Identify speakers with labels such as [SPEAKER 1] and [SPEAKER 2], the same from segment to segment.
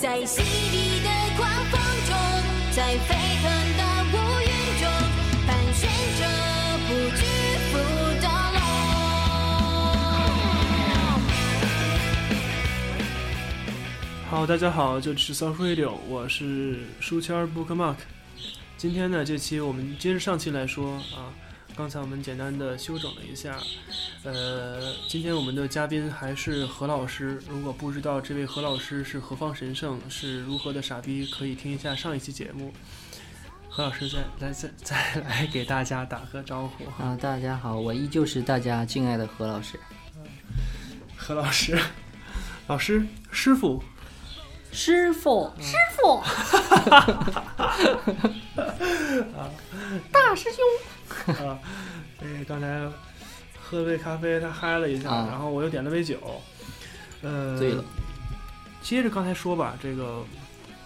[SPEAKER 1] 在洗涤的狂风中，在沸腾的乌云中，盘旋着不屈服的龙。
[SPEAKER 2] 好，大家好，这里是 Soft Radio，我是书签 Bookmark。今天呢，这期我们接着上期来说啊，刚才我们简单的修整了一下，呃，今天我们的嘉宾还是何老师。如果不知道这位何老师是何方神圣，是如何的傻逼，可以听一下上一期节目。何老师再来再再 来给大家打个招呼。
[SPEAKER 3] 啊，大家好，我依旧是大家敬爱的何老师。
[SPEAKER 2] 何老师，老师，师傅，
[SPEAKER 3] 师傅，
[SPEAKER 1] 师傅，大师兄，
[SPEAKER 2] 啊，因为刚才喝了杯咖啡，他嗨了一下，
[SPEAKER 3] 啊。
[SPEAKER 2] 然后我又点了杯酒，呃，
[SPEAKER 3] 醉了。
[SPEAKER 2] 接着刚才说吧，这个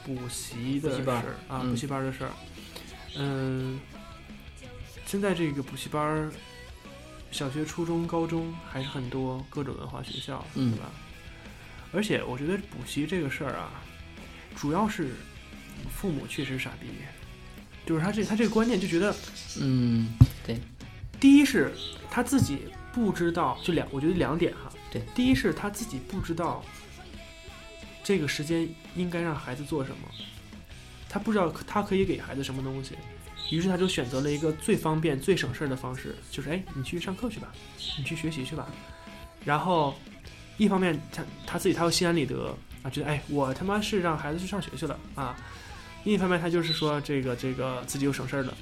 [SPEAKER 2] 补习的事儿啊，
[SPEAKER 3] 嗯。
[SPEAKER 2] 补习班的事儿，嗯，现在这个补习班儿，小学、初中、高中还是很多各种文化学校，
[SPEAKER 3] 嗯。
[SPEAKER 2] 对吧？而且我觉得补习这个事儿啊，主要是父母确实傻逼，就是他这他这个观念就觉得。
[SPEAKER 3] 嗯，对
[SPEAKER 2] 第一是他自己不知道，就两，我觉得两点哈。
[SPEAKER 3] 对，
[SPEAKER 2] 第一是他自己不知道这个时间应该让孩子做什么，他不知道他可以给孩子什么东西，于是他就选择了一个最方便、最省事儿的方式，就是哎，你去上课去吧，你去学习去吧。然后一方面他他自己他又心安理得啊，觉得哎，我他妈是让孩子去上学去了啊。另一方面，他就是说这个这个自己又省事儿了。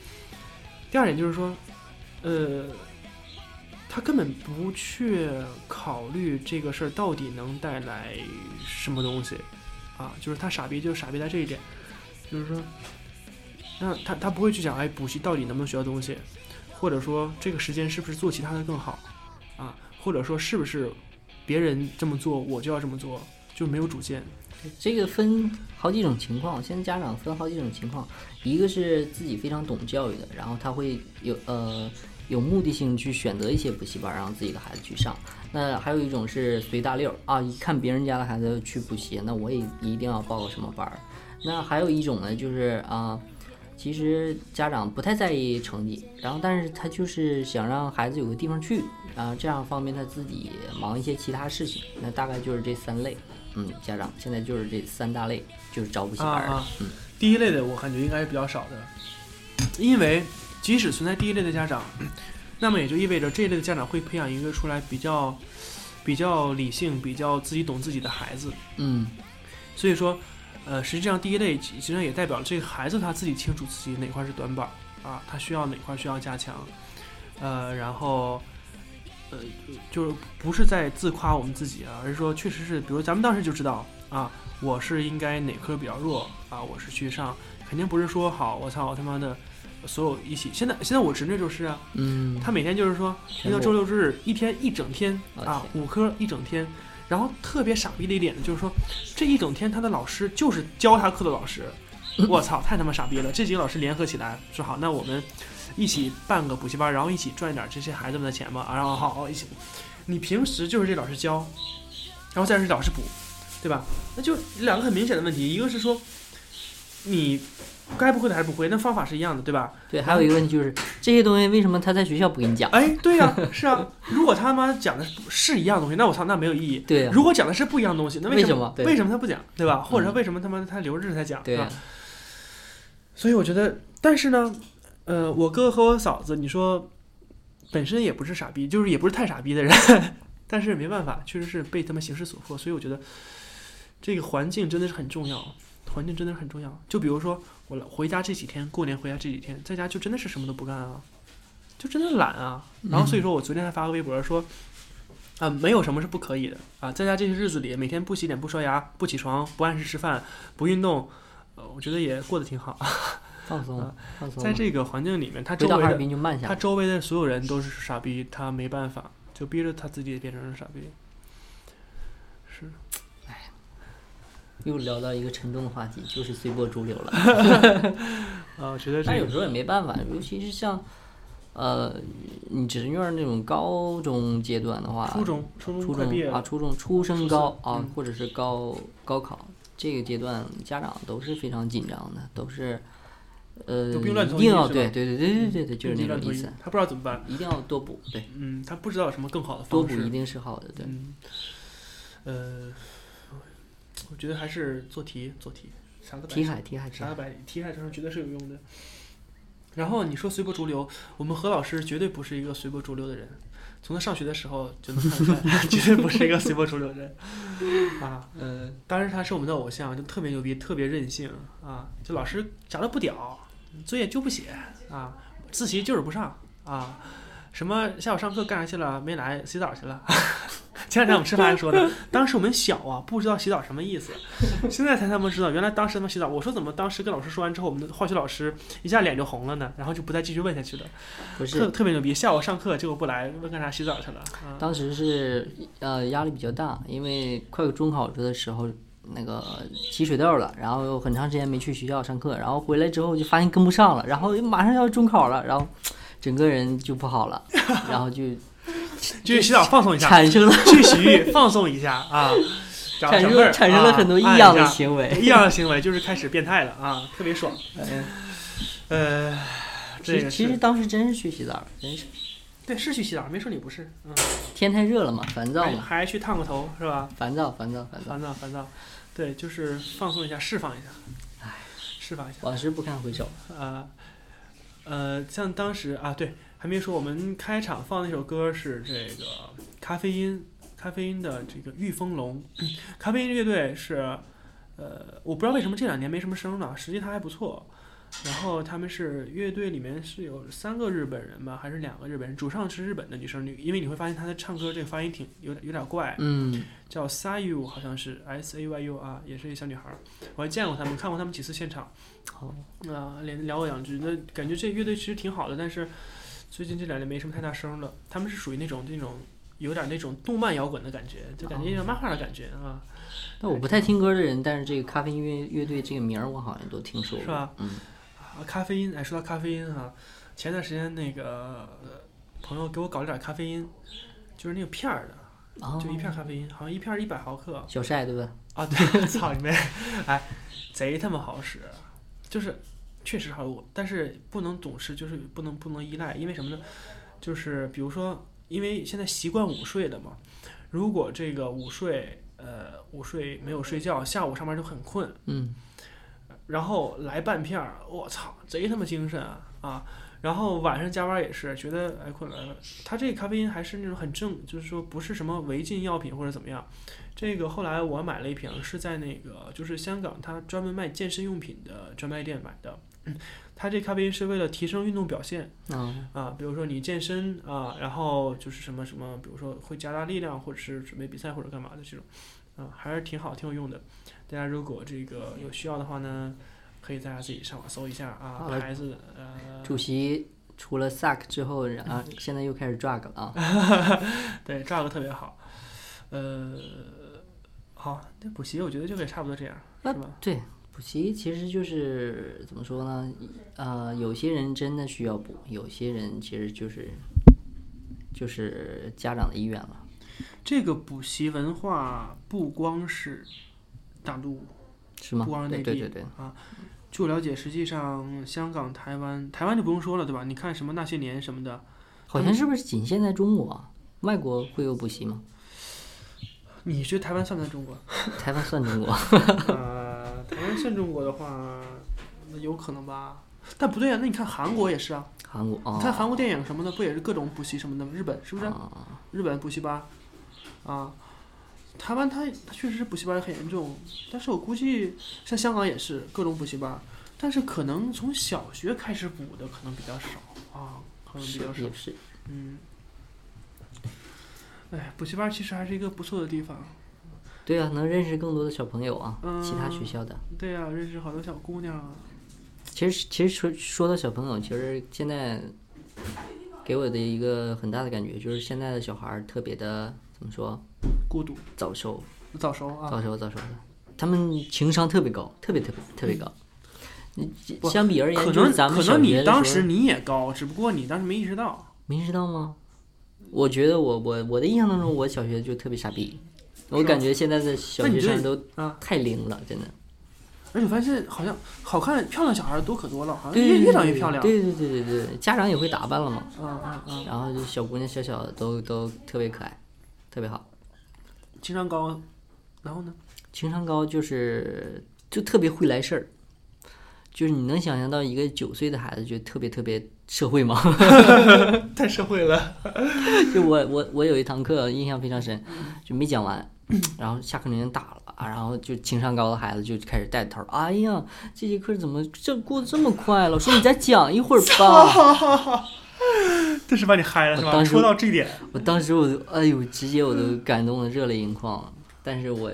[SPEAKER 2] 第二点就是说，呃，他根本不去考虑这个事儿到底能带来什么东西，啊，就是他傻逼就傻逼在这一点，就是说，那他他不会去想，哎，补习到底能不能学到东西，或者说这个时间是不是做其他的更好，啊，或者说是不是别人这么做我就要这么做，就没有主见，
[SPEAKER 3] 这个分好几种情况，现在家长分好几种情况，一个是自己非常懂教育的，然后他会有呃有目的性去选择一些补习班，让自己的孩子去上。那还有一种是随大溜啊，一看别人家的孩子去补习，那我也一定要报个什么班。那还有一种呢，就是啊。其实家长不太在意成绩，然后但是他就是想让孩子有个地方去，然后这样方便他自己忙一些其他事情。那大概就是这三类。嗯，家长现在就是这三大类，就是找补习班。
[SPEAKER 2] 啊啊
[SPEAKER 3] 嗯，
[SPEAKER 2] 第一类的我感觉应该是比较少的，因为即使存在第一类的家长，那么也就意味着这一类的家长会培养一个出来比较比较理性、比较自己懂自己的孩子。
[SPEAKER 3] 嗯
[SPEAKER 2] 所以说，呃，实际上第一类实际上也代表了这个孩子他自己清楚自己哪块是短板啊，他需要哪块需要加强，呃，然后。呃，就是不是在自夸我们自己啊，而是说确实是，比如咱们当时就知道啊，我是应该哪科比较弱啊，我是去上，肯定不是说好我操我他妈的所有一起。现在现在我侄女就是啊，
[SPEAKER 3] 嗯，
[SPEAKER 2] 她每天就是说一到周六周日一天一整天啊，五科一整天，然后特别傻逼的一点呢，就是说这一整天他的老师就是教他课的老师，我操，太他妈傻逼了！这几个老师联合起来说好，那我们一起办个补习班，然后一起赚一点这些孩子们的钱吧，啊，然后好好一起，你平时就是这老师教，然后再是老师补，对吧？那就两个很明显的问题，一个是说你该不会的还是不会，那方法是一样的，对吧？
[SPEAKER 3] 对，还有一个问题就是这些东西为什么他在学校不给你讲？
[SPEAKER 2] 哎，对呀、是啊。如果他妈讲的是一样东西，那我操，那没有意义。
[SPEAKER 3] 对呀、
[SPEAKER 2] 如果讲的是不一样东西，那
[SPEAKER 3] 为
[SPEAKER 2] 什
[SPEAKER 3] 什么
[SPEAKER 2] 为什么他不讲，对吧？或者说
[SPEAKER 3] 嗯
[SPEAKER 2] 为什么他妈他留着才讲？
[SPEAKER 3] 对呀、
[SPEAKER 2] 啊所以我觉得，但是呢，呃，我哥和我嫂子，你说本身也不是傻逼，就是也不是太傻逼的人，但是没办法，确实是被他们形势所迫。所以我觉得这个环境真的是很重要，环境真的是很重要。就比如说我来回家这几天，过年回家这几天，在家就真的是什么都不干啊，就真的懒啊。然后所以说我昨天还发个微博说。啊，没有什么是不可以的啊！在家这些日子里，每天不洗脸、不刷牙、不起床、不按时吃饭、不运动，呃，我觉得也过得挺好。
[SPEAKER 3] 放松
[SPEAKER 2] 啊
[SPEAKER 3] 放松。
[SPEAKER 2] 在这个环境里面，他周围的。他周围的所有人都是傻逼，他没办法，就逼着他自己也变成了傻逼。是，哎
[SPEAKER 3] 又聊到一个沉重的话题，就是随波逐流了。
[SPEAKER 2] 啊，我觉得这
[SPEAKER 3] 有时候也没办法，尤其是像，呃，你侄女儿那种高中阶段的话，
[SPEAKER 2] 初中、初中
[SPEAKER 3] 啊，初中初升高啊
[SPEAKER 2] 嗯，
[SPEAKER 3] 或者是高高考，这个阶段家长都是非常紧张的，都是呃一定要对对对对对对对，就是那种意思，
[SPEAKER 2] 他不知道怎么办，
[SPEAKER 3] 一定要多补，对，
[SPEAKER 2] 嗯，他不知道有什么更好的方式，
[SPEAKER 3] 多补一定是好的，对。
[SPEAKER 2] 嗯，呃，我觉得还是做题做题，啥都白
[SPEAKER 3] 题海题海
[SPEAKER 2] 啥白题海上绝对是有用的。然后你说随波逐流，我们何老师绝对不是一个随波逐流的人，从他上学的时候就能看出来，绝对不是一个随波逐流的人啊。呃，当时他是我们的偶像，就特别牛逼，特别任性啊。就老师啥都不屌，作业就不写啊，自习就是不上啊。什么下午上课干啥去了？没来，洗澡去了。前两天我们吃饭还说呢，当时我们小啊，不知道洗澡什么意思，现在才他们知道，原来当时他们洗澡。我说怎么当时跟老师说完之后，我们的化学老师一下脸就红了呢？然后就不再继续问下去了，特
[SPEAKER 3] 不是，
[SPEAKER 2] 特别牛逼。下午上课结果不来，问干啥洗澡去了？啊，
[SPEAKER 3] 当时是呃压力比较大，因为快中考的时候。那个起水痘了，然后又很长时间没去学校上课，然后回来之后就发现跟不上了，然后马上要中考了，然后整个人就不好了，然后就
[SPEAKER 2] 就去洗澡放松一下，
[SPEAKER 3] 产生了
[SPEAKER 2] 去洗浴放松一下啊，
[SPEAKER 3] 产生产生了
[SPEAKER 2] 啊
[SPEAKER 3] 很多异样的行为。
[SPEAKER 2] 异样的行为就是开始变态了啊，特别爽。
[SPEAKER 3] 哎
[SPEAKER 2] 呃，
[SPEAKER 3] 其实当时真是去洗澡，真是
[SPEAKER 2] 对是去洗澡，没说你不是，嗯，
[SPEAKER 3] 天太热了嘛，烦躁
[SPEAKER 2] 还
[SPEAKER 3] 嘛，
[SPEAKER 2] 还去烫个头是吧？
[SPEAKER 3] 烦躁烦躁烦躁。
[SPEAKER 2] 烦躁烦躁，对，就是放松一下，释放一下，
[SPEAKER 3] 唉，
[SPEAKER 2] 释放一下。
[SPEAKER 3] 往事不堪回首。
[SPEAKER 2] 呃，呃，像当时啊，对，还没说我们开场放那首歌是这个咖啡因，咖啡因的这个御风龙，咖啡因乐队是，呃，我不知道为什么这两年没什么声了，实际他还不错。然后他们是乐队里面是有三个日本人吧，还是两个日本人？主唱是日本的女生，女，因为你会发现她的唱歌这个发音挺有点有点怪，
[SPEAKER 3] 嗯，
[SPEAKER 2] 叫 Sayu，好像是 S A Y U 啊，也是一小女孩儿，我还见过他们，看过他们几次现场。
[SPEAKER 3] 好，
[SPEAKER 2] 啊，连聊过两句，那感觉这乐队其实挺好的，但是最近这两年没什么太大声了。他们是属于那种那种有点那种动漫摇滚的感觉，就感觉有点漫画的感觉啊，
[SPEAKER 3] 那我不太听歌的人，但是这个咖啡音乐乐队这个名儿我好像都听说过。
[SPEAKER 2] 是吧？
[SPEAKER 3] 嗯，
[SPEAKER 2] 啊，咖啡因，哎，说到咖啡因哈、前段时间那个、呃朋友给我搞了点咖啡因，就是那个片儿的，
[SPEAKER 3] 哦
[SPEAKER 2] 就一片咖啡因，好像一片一百毫克
[SPEAKER 3] 小晒对吧？
[SPEAKER 2] 啊，对，操你妹，哎，贼他妈好使，就是确实好用，但是不能总是就是不能不能依赖，因为什么呢？就是比如说，因为现在习惯午睡的嘛，如果这个午睡呃午睡没有睡觉，下午上班就很困，
[SPEAKER 3] 嗯，
[SPEAKER 2] 然后来半片儿，我操，贼他妈精神啊啊！然后晚上加班也是觉得哎困了，它这个咖啡因还是那种很正，就是说不是什么违禁药品或者怎么样。这个后来我买了一瓶，是在那个就是香港它专门卖健身用品的专卖店买的。嗯它这咖啡因是为了提升运动表现
[SPEAKER 3] 啊，
[SPEAKER 2] 啊，比如说你健身啊，然后就是什么什么，比如说会加大力量，或者是准备比赛或者干嘛的这种，啊，还是挺好，挺有用的。大家如果这个有需要的话呢，可以大家自己上网搜一下啊牌子呃，
[SPEAKER 3] 主席除了 suck 之后，然后现在又开始 drug 了啊。
[SPEAKER 2] 对，，drug 特别好。呃，好，那补习我觉得就也差不多这样，是吧？
[SPEAKER 3] 对，补习其实就是怎么说呢？呃，有些人真的需要补，有些人其实就是就是家长的意愿了。
[SPEAKER 2] 这个补习文化不光是大陆，
[SPEAKER 3] 是吗
[SPEAKER 2] 不光？是内地
[SPEAKER 3] 对对对，
[SPEAKER 2] 据我了解，实际上香港、台湾，台湾就不用说了，对吧？你看什么那些年什么的，
[SPEAKER 3] 好像是不是仅限在中国啊？外国会有补习吗？
[SPEAKER 2] 你觉得台湾算不算中国？
[SPEAKER 3] 台湾算中国？
[SPEAKER 2] 呃，台湾算中国的话，那有可能吧。但不对啊，那你看韩国也是啊，
[SPEAKER 3] 韩国啊？
[SPEAKER 2] 你看韩国电影什么的，不也是各种补习什么的吗？日本是不是？
[SPEAKER 3] 啊
[SPEAKER 2] 日本补习班，啊，台湾它它确实是补习班很严重，但是我估计像香港也是各种补习班，但是可能从小学开始补的可能比较少啊，可能比较少。嗯。哎，补习班其实还是一个不错的地方。
[SPEAKER 3] 对啊，能认识更多的小朋友啊，其他学
[SPEAKER 2] 嗯
[SPEAKER 3] 校的。
[SPEAKER 2] 对啊、认识好多小姑娘啊。
[SPEAKER 3] 其实其实说说到小朋友，其实现在给我的一个很大的感觉就是现在的小孩儿特别的怎么说
[SPEAKER 2] 孤独、
[SPEAKER 3] 早熟，
[SPEAKER 2] 早熟啊。
[SPEAKER 3] 早熟早熟的，他们情商特别高，特别特别特别高。你
[SPEAKER 2] 不
[SPEAKER 3] 相比而言，
[SPEAKER 2] 可能
[SPEAKER 3] 咱们
[SPEAKER 2] 可能你当时你也高，只不过你当时没意识到。
[SPEAKER 3] 没意识到吗？我觉得我我我的印象当中，我小学就特别傻逼，我感觉现在的小学生都
[SPEAKER 2] 啊，
[SPEAKER 3] 太灵了，真的。
[SPEAKER 2] 而且我发现好像好看漂亮小孩多可多了，好像越越长越漂亮。
[SPEAKER 3] 对对对对对对，家长也会打扮了嘛，
[SPEAKER 2] 嗯嗯嗯，
[SPEAKER 3] 然后就小姑娘小小的都都特别可爱，特别好。
[SPEAKER 2] 情商高，然后呢？
[SPEAKER 3] 情商高就是就特别会来事儿，就是你能想象到一个九岁的孩子就特别特别社会吗？
[SPEAKER 2] 太社会了。
[SPEAKER 3] 就我我我有一堂课印象非常深，就没讲完，然后下课铃打了啊，然后就情商高的孩子就开始带头，哎呀，这节课怎么这过得这么快？老师你再讲一会儿吧。
[SPEAKER 2] 这是把你嗨了是吧？说到这一点，
[SPEAKER 3] 我当时我都哎呦，直接我都感动的热泪盈眶了。但是我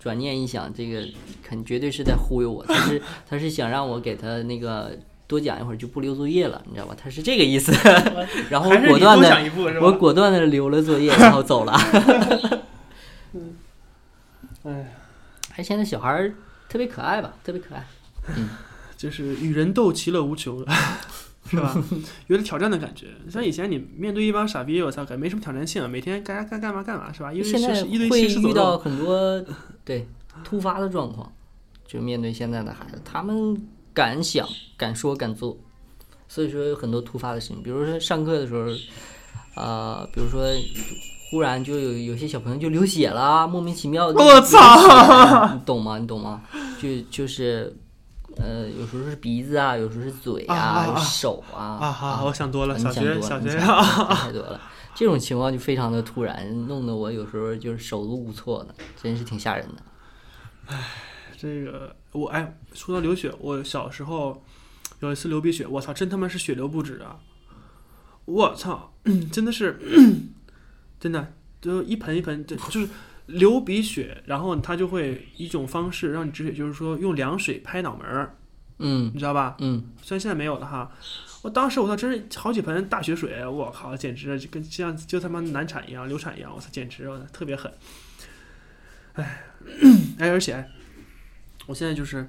[SPEAKER 3] 转念一想，这个肯绝对是在忽悠我，他是 他是想让我给他那个多讲一会儿就不留作业了，你知道吧？他是这个意思。然后果断的？我果断的留了作业，然后走了。
[SPEAKER 2] 哎，
[SPEAKER 3] 哎，现在小孩儿特别可爱吧？特别可爱。
[SPEAKER 2] 就是与人斗，其乐无穷了，是吧？有点挑战的感觉。像以前你面对一帮傻逼，我操，感觉没什么挑战性，每天该该干嘛干嘛，是吧？因为
[SPEAKER 3] 现在
[SPEAKER 2] 是一堆
[SPEAKER 3] 会遇到。很多对突发的状况，就面对现在的孩子，他们敢想、敢说、敢做，所以说有很多突发的事情，比如说上课的时候，呃，比如说忽然就有有些小朋友就流血了，莫名其妙的，
[SPEAKER 2] 我操
[SPEAKER 3] 你懂吗？你懂吗？就就是。呃，有时候是鼻子啊，有时候是嘴
[SPEAKER 2] 啊
[SPEAKER 3] 手啊
[SPEAKER 2] 啊好，我想多了，
[SPEAKER 3] 你
[SPEAKER 2] 小
[SPEAKER 3] 想多了 你
[SPEAKER 2] 学小学
[SPEAKER 3] 想想太多了，这种情况就非常的突然，弄得我有时候就是手足无措的，真是挺吓人的。
[SPEAKER 2] 唉这个我哎，说到流血，我小时候有一次流鼻血，我操，真他妈是血流不止啊！我操，真的是，真的就一盆一盆，就就是流鼻血，然后他就会一种方式让你止血，就是说用凉水拍脑门儿，
[SPEAKER 3] 嗯
[SPEAKER 2] 你知道吧？
[SPEAKER 3] 嗯，
[SPEAKER 2] 虽然现在没有了哈，我当时我操，真是好几盆大血水，我靠，简直就跟像就他妈难产一样，流产一样，我操，简直我操特别狠。哎，哎，而且我现在就是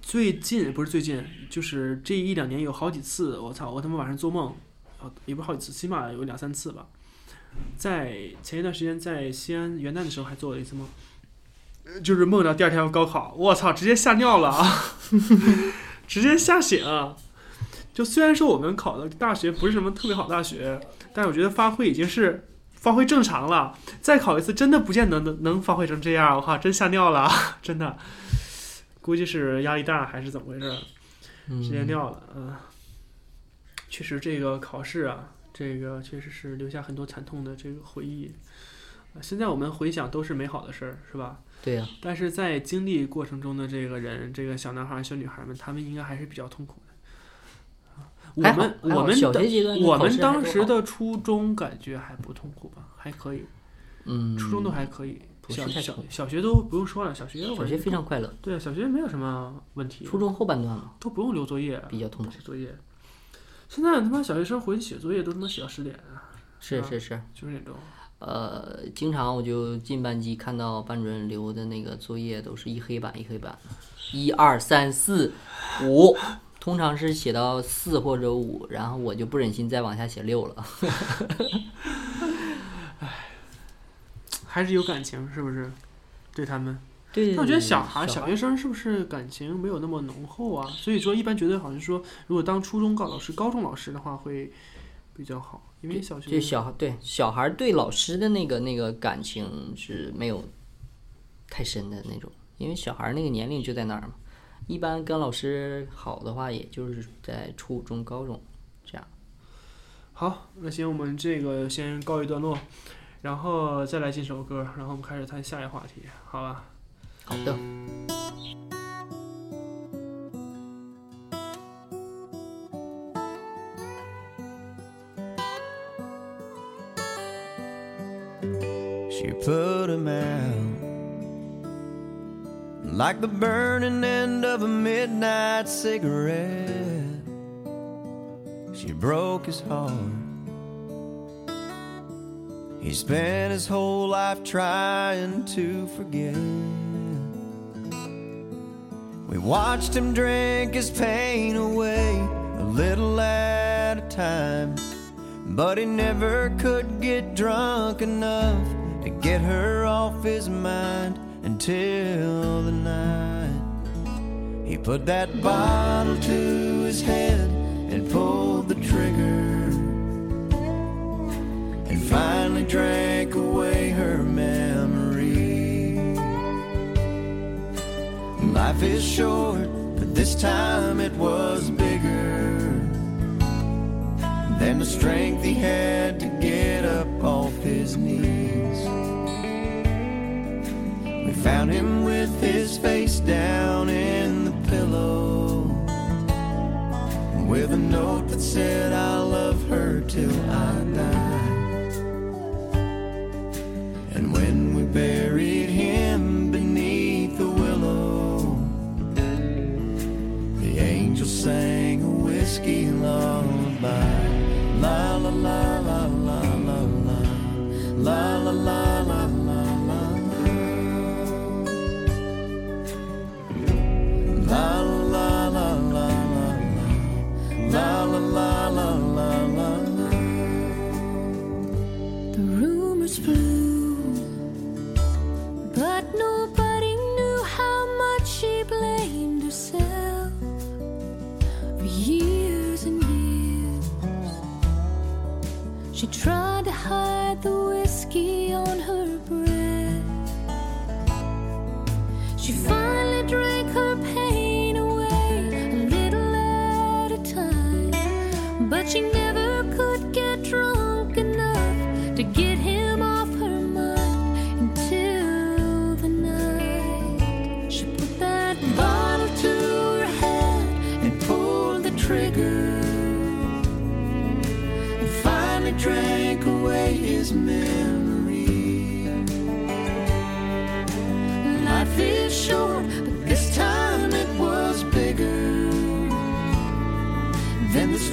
[SPEAKER 2] 最近不是最近，就是这一两年有好几次，我操，我他妈晚上做梦，啊，也不是好几次，起码有两三次吧。在前一段时间在西安元旦的时候还做了一次梦，呃就是梦到第二天要高考，我操，直接吓尿了啊！直接吓醒。就虽然说我们考的大学不是什么特别好大学，但是我觉得发挥已经是发挥正常了。再考一次，真的不见得能能发挥成这样。我靠，真吓尿了，真的。估计是压力大还是怎么回事，直接尿了。嗯，确实这个考试啊，这个确实是留下很多惨痛的这个回忆。呃现在我们回想都是美好的事儿，是吧？
[SPEAKER 3] 对呀、
[SPEAKER 2] 但是在经历过程中的这个人，这个小男孩儿、小女孩儿们，他们应该还是比较痛苦的。我们我们我们当时的初中感觉还不痛苦吧？还可以，
[SPEAKER 3] 嗯，
[SPEAKER 2] 初中都还可以，小小小学都不用说了，小学我
[SPEAKER 3] 小学非常快乐，
[SPEAKER 2] 对小学没有什么问题，
[SPEAKER 3] 初中后半段嘛
[SPEAKER 2] 都不用留作业，
[SPEAKER 3] 比较痛苦
[SPEAKER 2] 写。作业。现在他妈小学生回去写作业都他妈写到十点啊，啊
[SPEAKER 3] 是是是，
[SPEAKER 2] 九十点钟。
[SPEAKER 3] 呃，经常我就进班级看到班主任留的那个作业都是一黑板一黑板，一二三四五，通常是写到四或者五，然后我就不忍心再往下写六了。
[SPEAKER 2] 还是有感情，是不是？对他们，
[SPEAKER 3] 对，
[SPEAKER 2] 但我觉得小孩、
[SPEAKER 3] 小
[SPEAKER 2] 小学生是不是感情没有那么浓厚啊？所以说，一般觉得好像说，如果当初中高老师、高中老师的话会比较好，因为小学
[SPEAKER 3] 就小孩对小孩对老师的那个那个感情是没有太深的那种，因为小孩那个年龄就在那儿嘛。一般跟老师好的话，也就是在初中、高中这样。
[SPEAKER 2] 好，那行，我们这个先告一段落，然后再来进首歌，然后我们开始谈下一话题，好吧？
[SPEAKER 4] ，She put him out like the burning end of a midnight cigarette. She broke his heart. He spent his whole life trying to forget. We watched him drink his pain away a little at a time. But he never could get drunk enough
[SPEAKER 5] to get her off his mind until the night he put that bottle to his head and pulled the trigger and finally drank away Life is short, but this time it was bigger than the strength he had to get up off his knees. We found him with his face down in the pillow with a note that said, I'll love her till I die. And when we buried him lullaby. La la la la la la la. La la la la.
[SPEAKER 1] blue.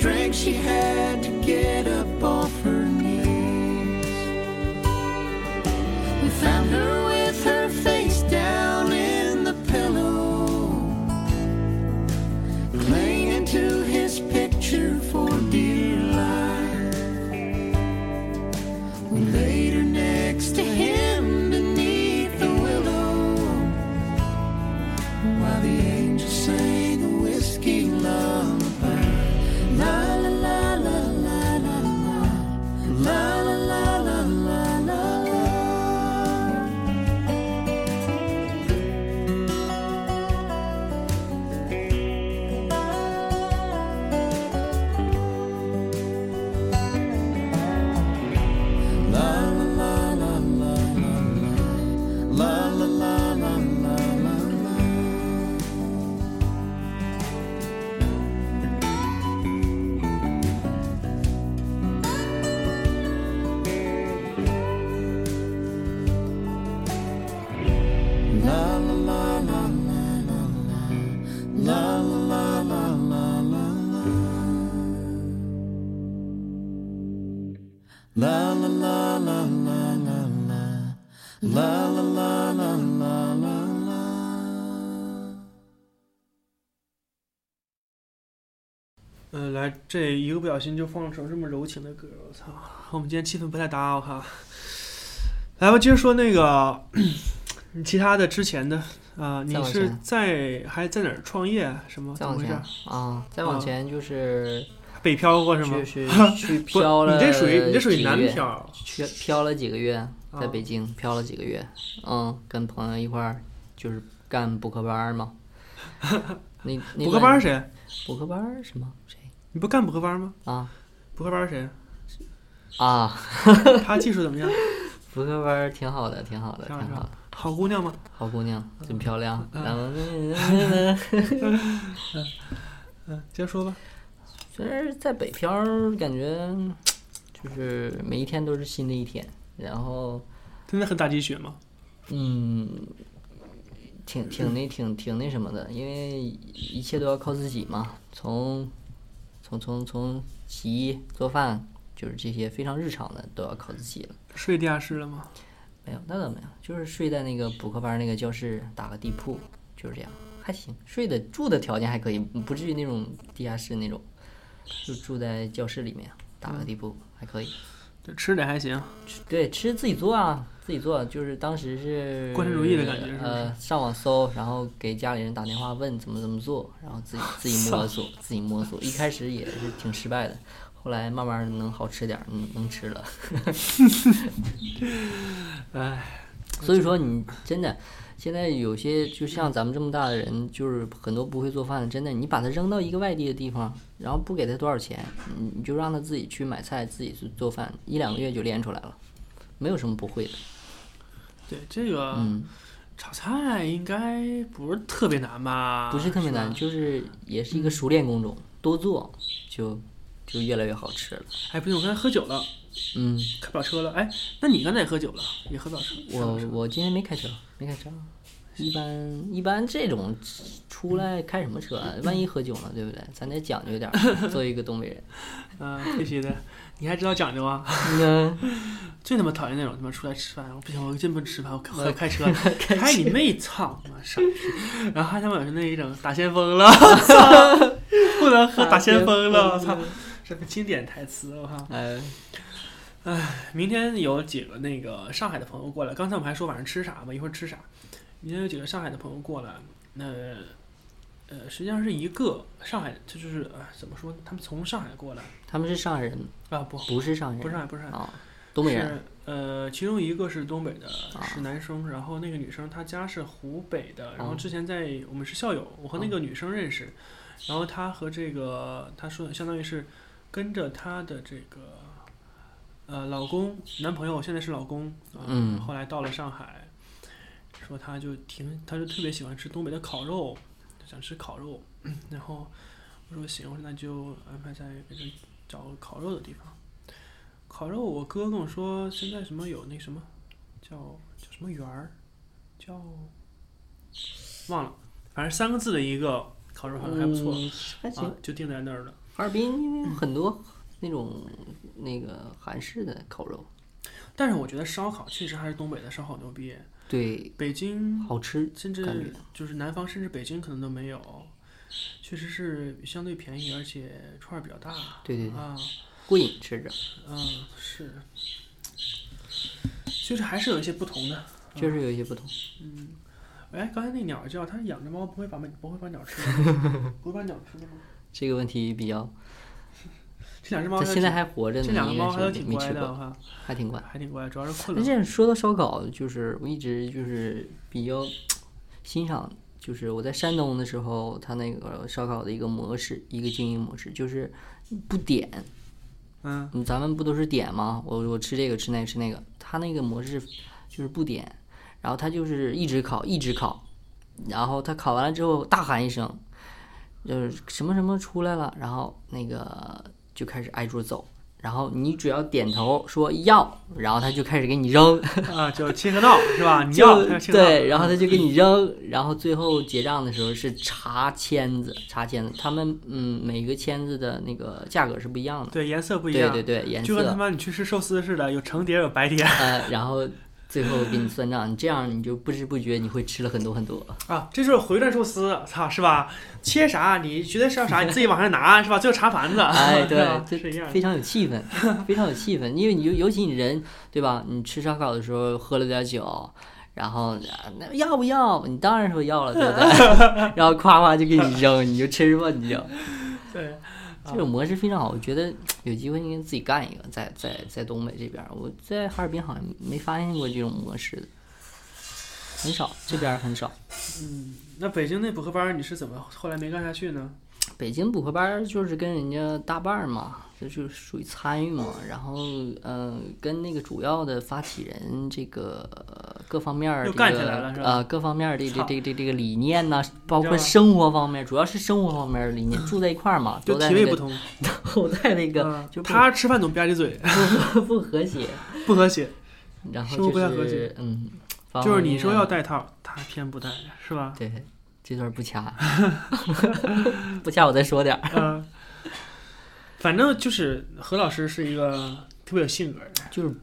[SPEAKER 1] drink she
[SPEAKER 5] had to
[SPEAKER 2] 呃，来，这一个不小心就放成这么柔情的歌，我操！我们今天气氛不太搭，我靠。来吧，接着说那个其他的之前的啊、你是在还在哪儿创业？什么？
[SPEAKER 3] 再往前
[SPEAKER 2] 怎么回事？
[SPEAKER 3] 啊，再往
[SPEAKER 2] 啊
[SPEAKER 3] 前就是
[SPEAKER 2] 北漂过是吗？
[SPEAKER 3] 去去 去漂了
[SPEAKER 2] 你这属于你这属于南漂。
[SPEAKER 3] 去漂了几个月，在
[SPEAKER 2] 啊
[SPEAKER 3] 北京漂了几个月，嗯，跟朋友一块儿就是干补课班儿嘛。那那
[SPEAKER 2] 补课班谁？
[SPEAKER 3] 补课班什么谁
[SPEAKER 2] 你不干补课班吗？
[SPEAKER 3] 啊
[SPEAKER 2] 补课班儿谁？
[SPEAKER 3] 啊？
[SPEAKER 2] 他技术怎么样？
[SPEAKER 3] 补课班儿挺好的，挺好的，
[SPEAKER 2] 挺好
[SPEAKER 3] 好的，
[SPEAKER 2] 好姑娘吗？
[SPEAKER 3] 好姑娘，真漂亮。
[SPEAKER 2] 嗯
[SPEAKER 3] 然后
[SPEAKER 2] 嗯，接着说吧。
[SPEAKER 3] 其实，在北漂儿感觉就是每一天都是新的一天，然后
[SPEAKER 2] 真的很打鸡血吗？
[SPEAKER 3] 嗯，挺挺那挺挺那什么的，因为一切都要靠自己嘛，从从从从洗衣做饭，就是这些非常日常的都要靠自己了。
[SPEAKER 2] 睡地下室了吗？
[SPEAKER 3] 没有，那倒没有，就是睡在那个补课班那个教室，打个地铺，就是这样，还行，睡的住的条件还可以，不至于那种地下室那种，就住在教室里面打个地铺还可以。
[SPEAKER 2] 这吃的还行，
[SPEAKER 3] 对，吃自己做啊，自己做，就是当时是
[SPEAKER 2] 共产主义的感觉是是
[SPEAKER 3] 呃，上网搜，然后给家里人打电话问怎么怎么做，然后自己 自己摸索，自己摸索。一开始也是挺失败的，后来慢慢能好吃点儿，能能吃了。
[SPEAKER 2] 哎，
[SPEAKER 3] 所以说你真的，现在有些就像咱们这么大的人，就是很多不会做饭的，真的，你把他扔到一个外地的地方，然后不给他多少钱，你你就让他自己去买菜，自己去做饭，一两个月就练出来了，没有什么不会的。
[SPEAKER 2] 对这个
[SPEAKER 3] 嗯，
[SPEAKER 2] 炒菜应该不是特别难吧？
[SPEAKER 3] 不是特别难，
[SPEAKER 2] 吧
[SPEAKER 3] 就是也是一个熟练工种，多做就就越来越好吃了。
[SPEAKER 2] 哎，不行，我刚才喝酒了，
[SPEAKER 3] 嗯，
[SPEAKER 2] 开不了车了。哎，那你刚才也喝酒了，也喝不了车。
[SPEAKER 3] 我我今天没开车，没开车。一般一般这种出来开什么车啊？万一喝酒了，对不对？咱得讲究点儿，作为一个东北人。
[SPEAKER 2] 嗯，必须的。你还知道讲究啊？
[SPEAKER 3] 嗯，
[SPEAKER 2] 最他妈讨厌那种他妈出来吃饭，我不行，我真不吃饭，我开 开车，开你妹操他妈傻逼！然后还他妈有那一整打先锋了，不能喝打先锋了，我操，这个经典台词，我靠！
[SPEAKER 3] 哎，
[SPEAKER 2] 明天有几个那个上海的朋友过来，刚才我们还说晚上吃啥嘛，一会儿吃啥。明天有几个上海的朋友过来，那呃，实际上是一个上海，他就是呃怎么说呢？他们从上海过来
[SPEAKER 3] 他们是上海人，
[SPEAKER 2] 啊，不，
[SPEAKER 3] 不是上海人，
[SPEAKER 2] 不是上海，不是上海，
[SPEAKER 3] 啊，东北人。
[SPEAKER 2] 是呃，其中一个是东北的，
[SPEAKER 3] 啊
[SPEAKER 2] 是男生，然后那个女生她家是湖北的，然后
[SPEAKER 3] 哦
[SPEAKER 2] 之前在我们是校友，我和那个女生认识，然后她和这个她说相当于是跟着她的这个呃老公男朋友，现在是老公啊，
[SPEAKER 3] 嗯
[SPEAKER 2] 后来到了上海，说她就挺，她就特别喜欢吃东北的烤肉，想吃烤肉，然后我说行，我说那就安排在给她找个烤肉的地方。烤肉，我哥跟我说，现在什么有那什么，叫叫什么园儿，叫忘了，反正三个字的一个烤肉，好像还不错、啊。，就定在那儿了。
[SPEAKER 3] 哈尔滨因为有很多 那种那个韩式的烤肉，
[SPEAKER 2] 但是我觉得烧烤确实还是东北的烧烤牛逼，
[SPEAKER 3] 对，
[SPEAKER 2] 北京
[SPEAKER 3] 好吃。
[SPEAKER 2] 甚至就是南方，甚至北京可能都没有，确实是相对便宜，而且串儿比较大。
[SPEAKER 3] 对对对，
[SPEAKER 2] 啊，
[SPEAKER 3] 过瘾吃着，
[SPEAKER 2] 嗯，是，确实还是有一些不同的。
[SPEAKER 3] 确实有一些不同。
[SPEAKER 2] 嗯哎，刚才那鸟叫，它养着猫不会把不会把鸟吃了吗？不会把鸟吃了 吗？
[SPEAKER 3] 这个问题比较，
[SPEAKER 2] 这两只猫还
[SPEAKER 3] 它现在还活着呢，
[SPEAKER 2] 这两个猫还都
[SPEAKER 3] 是没吃
[SPEAKER 2] 挺乖的，
[SPEAKER 3] 还挺乖。
[SPEAKER 2] 还挺乖，主要是困
[SPEAKER 3] 那这说到烧烤，就是我一直就是比较欣赏，就是我在山东的时候，他那个烧烤的一个模式，一个经营模式，就是不点，
[SPEAKER 2] 嗯，
[SPEAKER 3] 嗯，咱们不都是点吗？我我吃这个吃那个吃那个，他那个模式就是不点，然后他就是一直烤一直烤，然后他烤完了之后大喊一声，就是什么什么出来了，然后那个就开始挨桌走。然后你只要点头说要，然后他就开始给你扔，
[SPEAKER 2] 啊，就切个道是吧？你要
[SPEAKER 3] 对，然后他就给你扔，然后最后结账的时候是查签子，查签子，他们嗯每个签子的那个价格是不一样的，
[SPEAKER 2] 对颜色不一样，
[SPEAKER 3] 对对对，颜色
[SPEAKER 2] 就跟他
[SPEAKER 3] 色，
[SPEAKER 2] 妈你去吃寿司似的，有橙碟有白碟
[SPEAKER 3] 呃，然后最后给你算账，你这样你就不知不觉你会吃了很多很多，
[SPEAKER 2] 啊，这就是回转寿司，操是吧？切啥你觉得是要啥，你自己往上拿是吧？最后查盘子，
[SPEAKER 3] 哎，对，
[SPEAKER 2] 是一样。
[SPEAKER 3] 非常有气氛，非常有气氛，因为你尤尤其你人对吧？你吃烧烤的时候喝了点酒。然后啊那要不要？你当然说要了，对不对？然后夸夸就给你扔，你就吃吧，你就。
[SPEAKER 2] 对，
[SPEAKER 3] 这种模式非常好，我觉得有机会应该自己干一个，在在在东北这边，我在哈尔滨好像没发现过这种模式的，很少，这边很少。
[SPEAKER 2] 嗯，那北京那补课班你是怎么后来没干下去呢？
[SPEAKER 3] 北京补课班就是跟人家搭伴儿嘛，这就是属于参与嘛。然后，呃，跟那个主要的发起人这个呃各方面儿这
[SPEAKER 2] 又干起
[SPEAKER 3] 个
[SPEAKER 2] 来了是吧
[SPEAKER 3] 呃各方面儿的这这这这个理念呐、包括生活方面，主要是生活方面理念，住在一块儿嘛，
[SPEAKER 2] 就
[SPEAKER 3] 都在那个
[SPEAKER 2] 体位不同，
[SPEAKER 3] 都在那个
[SPEAKER 2] 嗯
[SPEAKER 3] 就
[SPEAKER 2] 他吃饭总吧唧嘴，
[SPEAKER 3] 不 不和谐。
[SPEAKER 2] 不和谐。
[SPEAKER 3] 然后就
[SPEAKER 2] 不太和谐
[SPEAKER 3] 是嗯，
[SPEAKER 2] 就是你说要
[SPEAKER 3] 面
[SPEAKER 2] 带套，他偏不带，是吧？
[SPEAKER 3] 对，这段不掐，不掐我再说点儿。
[SPEAKER 2] 嗯，反正就是何老师是一个特别有性格的人。
[SPEAKER 3] 就是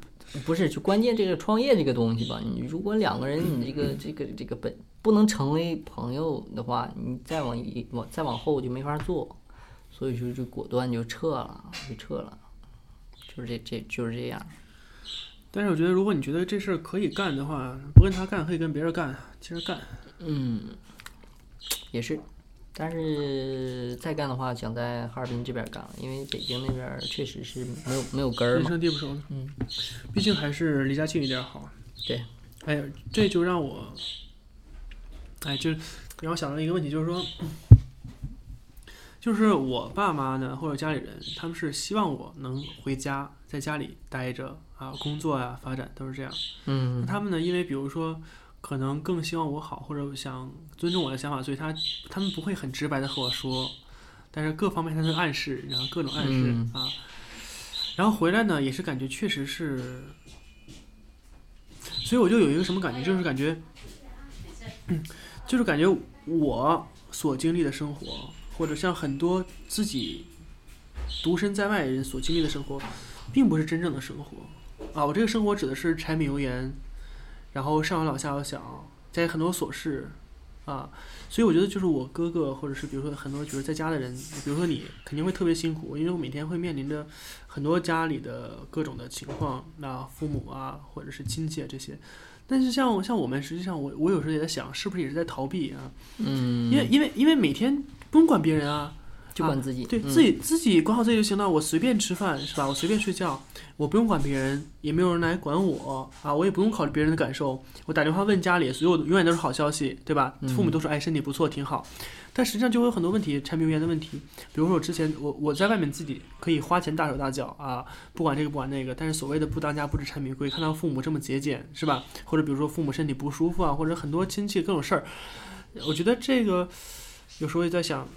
[SPEAKER 3] 不是就关键这个创业这个东西吧？你如果两个人你这
[SPEAKER 2] 嗯
[SPEAKER 3] 个 这个这个本不能成为朋友的话，你再往一往再往后就没法做，所以说就果断就撤了，就撤了。就是这这就是这样。
[SPEAKER 2] 但是我觉得，如果你觉得这事儿可以干的话，不跟他干，可以跟别人干，接着干。
[SPEAKER 3] 嗯，也是，但是再干的话，想在哈尔滨这边干，因为北京那边确实是没有没有根儿
[SPEAKER 2] 人。生地不熟的，
[SPEAKER 3] 嗯，
[SPEAKER 2] 毕竟还是离家近一点好。
[SPEAKER 3] 对，
[SPEAKER 2] 哎呀，这就让我，哎，就让我想到一个问题，就是说，就是我爸妈呢，或者家里人，他们是希望我能回家，在家里待着啊，工作呀、发展都是这样。
[SPEAKER 3] 嗯
[SPEAKER 2] 他们呢，因为比如说，可能更希望我好，或者想尊重我的想法，所以他他们不会很直白的和我说，但是各方面他都暗示，然后各种暗示、
[SPEAKER 3] 嗯
[SPEAKER 2] 啊。然后回来呢，也是感觉确实是，所以我就有一个什么感觉，就是感觉，嗯就是感觉我所经历的生活，或者像很多自己独身在外人所经历的生活，并不是真正的生活。啊，我这个生活指的是柴米油盐，然后上有老下有小，家里很多琐事，啊，所以我觉得就是我哥哥或者是比如说很多就是在家的人，比如说你肯定会特别辛苦，因为我每天会面临着很多家里的各种的情况，那父母啊或者是亲戚啊这些。但是像像我们，实际上我我有时候也在想，是不是也是在逃避啊？
[SPEAKER 3] 嗯，
[SPEAKER 2] 因为因为因为每天不用管别人啊，
[SPEAKER 3] 就管自己，嗯
[SPEAKER 2] 对自己自己管好自己就行了。我随便吃饭是吧？我随便睡觉，我不用管别人，也没有人来管我啊，我也不用考虑别人的感受。我打电话问家里，所有永远都是好消息，对吧？
[SPEAKER 3] 嗯
[SPEAKER 2] 父母都说哎身体不错，挺好。但实际上就会有很多问题，柴米油盐的问题。比如说我之前我我在外面自己可以花钱大手大脚啊，不管这个不管那个，但是所谓的不当家不知柴米贵，看到父母这么节俭是吧？或者比如说父母身体不舒服啊，或者很多亲戚各种事儿，我觉得这个有时候也在想，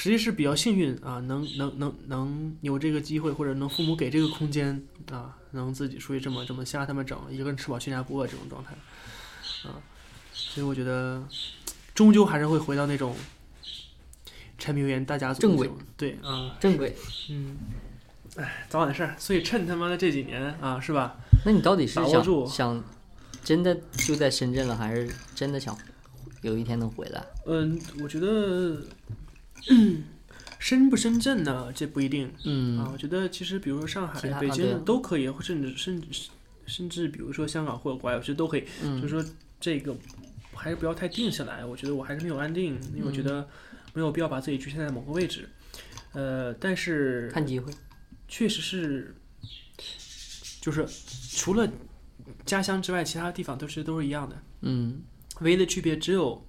[SPEAKER 2] 实际是比较幸运啊，能能能能有这个机会，或者能父母给这个空间啊，能自己出去这么这么瞎他们整，一个人吃饱全家不饿这种状态啊，所以我觉得终究还是会回到那种柴米油盐大家族
[SPEAKER 3] 正轨，
[SPEAKER 2] 对啊，
[SPEAKER 3] 正轨。
[SPEAKER 2] 嗯，哎，早晚的事儿，所以趁他妈的这几年啊，是吧？
[SPEAKER 3] 那你到底是想
[SPEAKER 2] 住
[SPEAKER 3] 想真的就在深圳了，还是真的想有一天能回来？
[SPEAKER 2] 嗯，我觉得 深不深圳呢，这不一定。啊，
[SPEAKER 3] 嗯
[SPEAKER 2] 我觉得其实比如说上海、北京都可以，或甚至甚至甚至比如说香港或者国外，我觉得都可以。
[SPEAKER 3] 嗯
[SPEAKER 2] 就是说这个还是不要太定下来，我觉得我还是没有安定，因为我觉
[SPEAKER 3] 嗯
[SPEAKER 2] 得没有必要把自己局限在某个位置。呃，但是
[SPEAKER 3] 看机会。
[SPEAKER 2] 确实是，就是除了家乡之外，其他地方都是都是一样的，
[SPEAKER 3] 嗯
[SPEAKER 2] 唯一的区别只有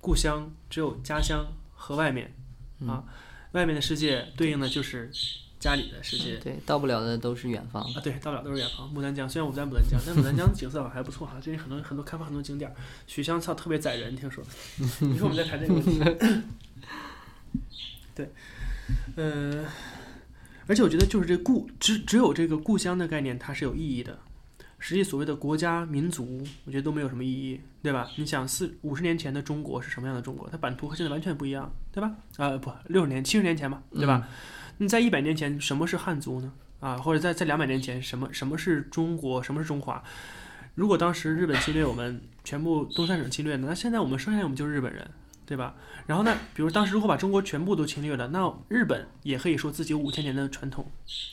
[SPEAKER 2] 故乡，只有家乡和外面啊，外面的世界对应的就是家里的世界。
[SPEAKER 3] 对，到不了的都是远方。
[SPEAKER 2] 啊，对，到不了都是远方。牡丹江虽然我不在牡丹江，但牡丹江景色还不错哈、最近很多很多开发很多景点儿。许香草特别宰人，听说。你说我们在谈这个问题。对，呃，而且我觉得就是这故只只有这个故乡的概念它是有意义的。实际所谓的国家民族，我觉得都没有什么意义，对吧？你想四五十年前的中国是什么样的中国？它版图和现在完全不一样，对吧？啊、不，六十年、七十年前嘛，对吧？你在一百年前，什么是汉族呢？啊，或者在在两百年前，什么什么是中国，什么是中华？如果当时日本侵略我们，全部东三省侵略呢，那现在我们生下来我们就是日本人，对吧？然后呢，比如当时如果把中国全部都侵略了，那日本也可以说自己有五千年的传统，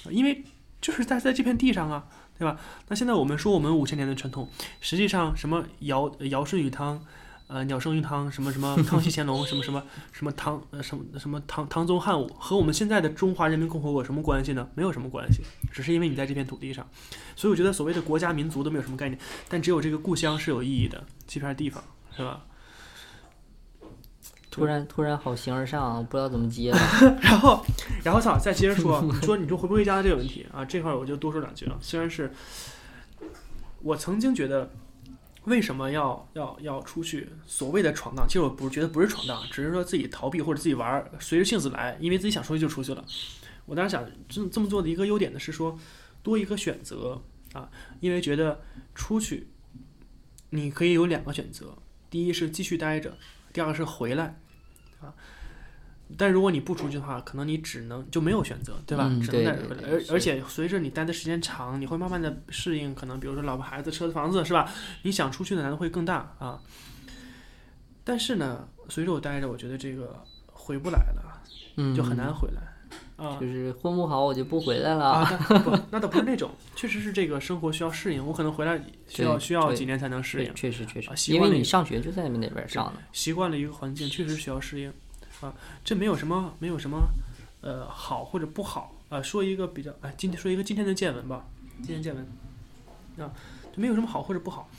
[SPEAKER 2] 因为就是在在这片地上啊，对吧？那现在我们说我们五千年的传统，实际上什么尧尧舜禹汤。呃，鸟生鱼汤，什么什么 康熙乾隆，什么什么什么唐呃什么什么唐唐宗汉武，和我们现在的中华人民共和国什么关系呢？没有什么关系，只是因为你在这片土地上。所以我觉得所谓的国家民族都没有什么概念，但只有这个故乡是有意义的，这片地方是吧？
[SPEAKER 3] 突然突然好形而上啊，不知道怎么接了。
[SPEAKER 2] 然后，然后操，再接着说，你说你说回不回家的这个问题啊，这块儿我就多说两句啊。虽然是我曾经觉得，为什么要要要出去所谓的闯荡？其实我不是觉得不是闯荡，只是说自己逃避或者自己玩，随着性子来，因为自己想出去就出去了。我当时想这这么做的一个优点呢，是说多一个选择啊，因为觉得出去你可以有两个选择，第一是继续待着，第二个是回来啊。但如果你不出去的话，可能你只能就没有选择，对吧？
[SPEAKER 3] 嗯
[SPEAKER 2] 只能待着回来。
[SPEAKER 3] 对对对是
[SPEAKER 2] 而而且随着你待的时间长，你会慢慢的适应，可能比如说老婆、孩子、车子、房子，是吧？你想出去的难度会更大啊。但是呢，随着我待着，我觉得这个回不来了，
[SPEAKER 3] 嗯，
[SPEAKER 2] 就很难回来。啊
[SPEAKER 3] 就是混不好我就不回来了。
[SPEAKER 2] 啊，那 不，那倒不是那种，确实是这个生活需要适应，我可能回来需要需要几年才能适应，
[SPEAKER 3] 确实确实
[SPEAKER 2] 啊，习惯了
[SPEAKER 3] 因为你上学就在那边上的。
[SPEAKER 2] 习惯了一个环境，确实需要适应，啊，这没有什么没有什么，呃，好或者不好，啊，说一个比较，哎，今天说一个今天的见闻吧，今天见闻，啊，就没有什么好或者不好，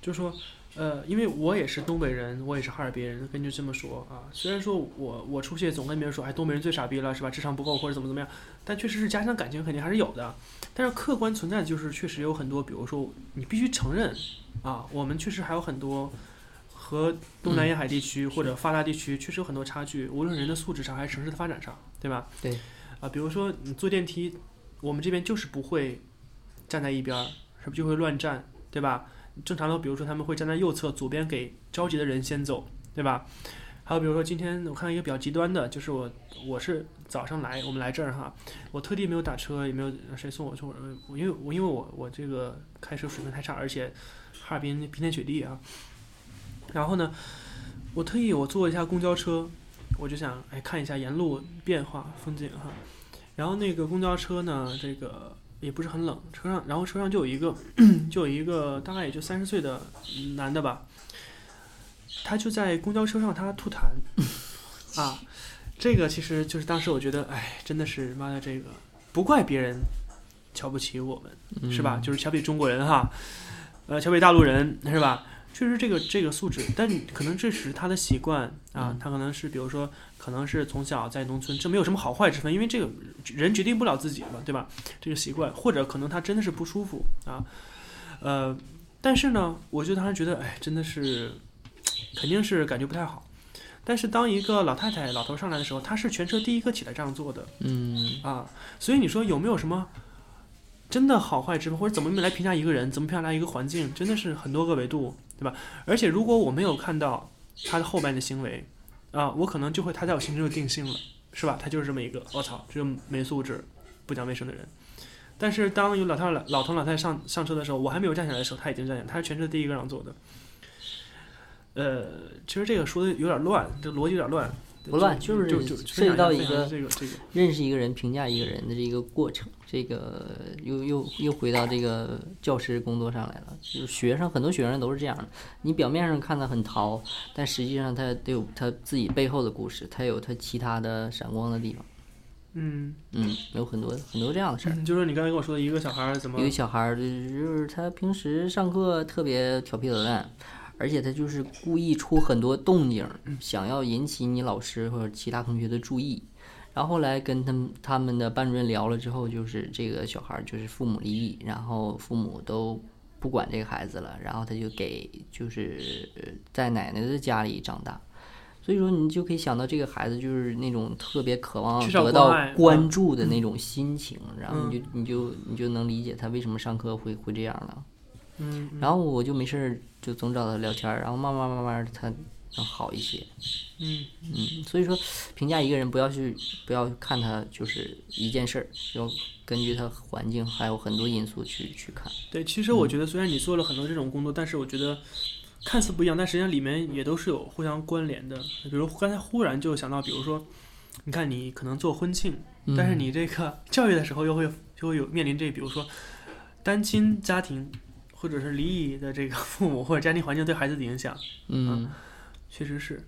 [SPEAKER 2] 就是说，呃，因为我也是东北人，我也是哈尔滨人，根据这么说啊，虽然说我我出去总跟别人说，哎，东北人最傻逼了，是吧？智商不够或者怎么怎么样，但确实是家乡感情肯定还是有的，但是客观存在的就是确实有很多，比如说你必须承认，啊，我们确实还有很多。和东南沿海地区或者发达地区确实有很多差距，无论人的素质上还是城市的发展上，对吧？
[SPEAKER 3] 对。
[SPEAKER 2] 啊，比如说你坐电梯，我们这边就是不会站在一边儿，是不是就会乱站，对吧？正常的，比如说他们会站在右侧，左边给着急的人先走，对吧？还有比如说今天我看到一个比较极端的，就是我我是早上来，我们来这儿哈，我特地没有打车，也没有谁送我，送我，因为我因为我我这个开车水平太差，而且哈尔滨冰天雪地啊。然后呢，我特意我坐一下公交车，我就想哎看一下沿路变化风景哈。然后那个公交车呢，这个也不是很冷，车上然后车上就有一个就有一个大概也就三十岁的男的吧，他就在公交车上他吐痰 啊，这个其实就是当时我觉得哎真的是妈的这个不怪别人瞧不起我们是吧？就是瞧不起中国人哈，呃瞧不起大陆人是吧？确实这个这个素质，但可能这只是他的习惯啊
[SPEAKER 3] 嗯，
[SPEAKER 2] 他可能是比如说，可能是从小在农村，这没有什么好坏之分，因为这个人决定不了自己嘛，对吧？这个习惯，或者可能他真的是不舒服啊，呃，但是呢，我就当时觉得，哎，真的是肯定是感觉不太好。但是当一个老太太、老头上来的时候，他是全车第一个起来这样做的
[SPEAKER 3] 嗯，
[SPEAKER 2] 啊，所以你说有没有什么真的好坏之分，或者怎么来评价一个人，怎么评价一个环境，真的是很多个维度，对吧？而且如果我没有看到他的后半的行为，啊，我可能就会他在我心中就定性了，是吧？他就是这么一个，我操，这个没素质、不讲卫生的人。但是当有老太老老头老太太上上车的时候，我还没有站起来的时候，他已经站起来，他是全车第一个让座的。呃，其实这个说的有点乱，这逻辑有点乱。
[SPEAKER 3] 不乱
[SPEAKER 2] 就
[SPEAKER 3] 就是涉及到一个认识一个人、评价一个人的这个过程，这个又又又回到这个教师工作上来了。就是学生很多学生都是这样的，你表面上看他很淘，但实际上他得有他自己背后的故事，他有他其他的闪光的地方。
[SPEAKER 2] 嗯，
[SPEAKER 3] 嗯，有很多很多这样的事儿。
[SPEAKER 2] 就是你刚才跟我说的一个小孩儿怎么
[SPEAKER 3] 一个小孩儿，就是他平时上课特别调皮捣蛋，而且他就是故意出很多动静，想要引起你老师或者其他同学的注意。然后后来跟他们他们的班主任聊了之后，就是这个小孩儿就是父母离异，然后父母都不管这个孩子了，然后他就给就是呃在奶奶的家里长大。所以说，你就可以想到这个孩子就是那种特别渴望得到
[SPEAKER 2] 关
[SPEAKER 3] 注的那种心情，然后你就你就你就能理解他为什么上课会会这样了。
[SPEAKER 2] 嗯，嗯
[SPEAKER 3] 然后我就没事儿就总找他聊天儿，然后慢慢慢慢他能好一些。
[SPEAKER 2] 嗯
[SPEAKER 3] 嗯，所以说评价一个人不要去不要看他就是一件事儿，要根据他环境还有很多因素去去看。
[SPEAKER 2] 对，其实我觉得虽然你做了很多这种工作，但是我觉得看似不一样，但实际上里面也都是有互相关联的。比如刚才忽然就想到，比如说，你看你可能做婚庆，但是
[SPEAKER 3] 嗯
[SPEAKER 2] 你这个 教育的时候又会就会有面临这，比如说单亲家庭或者是离异的这个父母或者家庭环境对孩子的影响，
[SPEAKER 3] 嗯
[SPEAKER 2] 确实是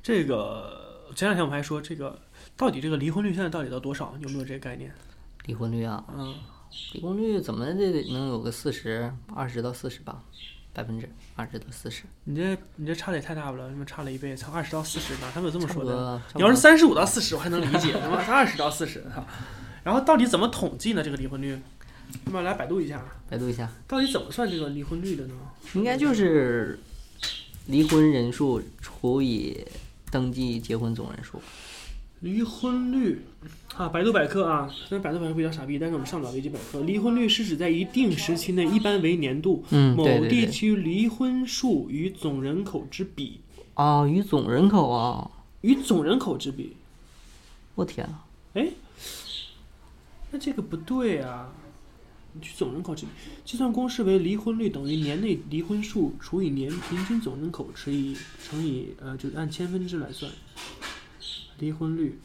[SPEAKER 2] 这个。前两天我们还说这个到底这个离婚率现在到底到多少？有没有这个概念？
[SPEAKER 3] 离婚率啊，
[SPEAKER 2] 嗯，
[SPEAKER 3] 离婚率怎么的得能有个四十二十到四十吧，百分之二十到四十，
[SPEAKER 2] 你这你这差的也太大不了，你们差了一倍，才二十到四十哪，他们有这么说的？你要是三十五到四十，我还能理解，他妈是二十到四十，哈。然后到底怎么统计呢？这个离婚率，那么来百度一下，
[SPEAKER 3] 百度一下，
[SPEAKER 2] 到底怎么算这个离婚率的呢？
[SPEAKER 3] 应该就是离婚人数除以登记结婚总人数。
[SPEAKER 2] 离婚率啊，百度百科啊，虽然百度百科比较傻逼，但是我们上不了维基百科。离婚率是指在一定时期内，一般为年度，
[SPEAKER 3] 嗯，
[SPEAKER 2] 某。地区离婚数与总人口之比，
[SPEAKER 3] 哦，与总人口啊，
[SPEAKER 2] 与总人口之比。
[SPEAKER 3] 我天啊！
[SPEAKER 2] 哎，那这个不对啊！去总人口，计算公式为离婚率等于年内离婚数除以年平均总人口乘以乘以呃，就是按千分之来算。离婚率，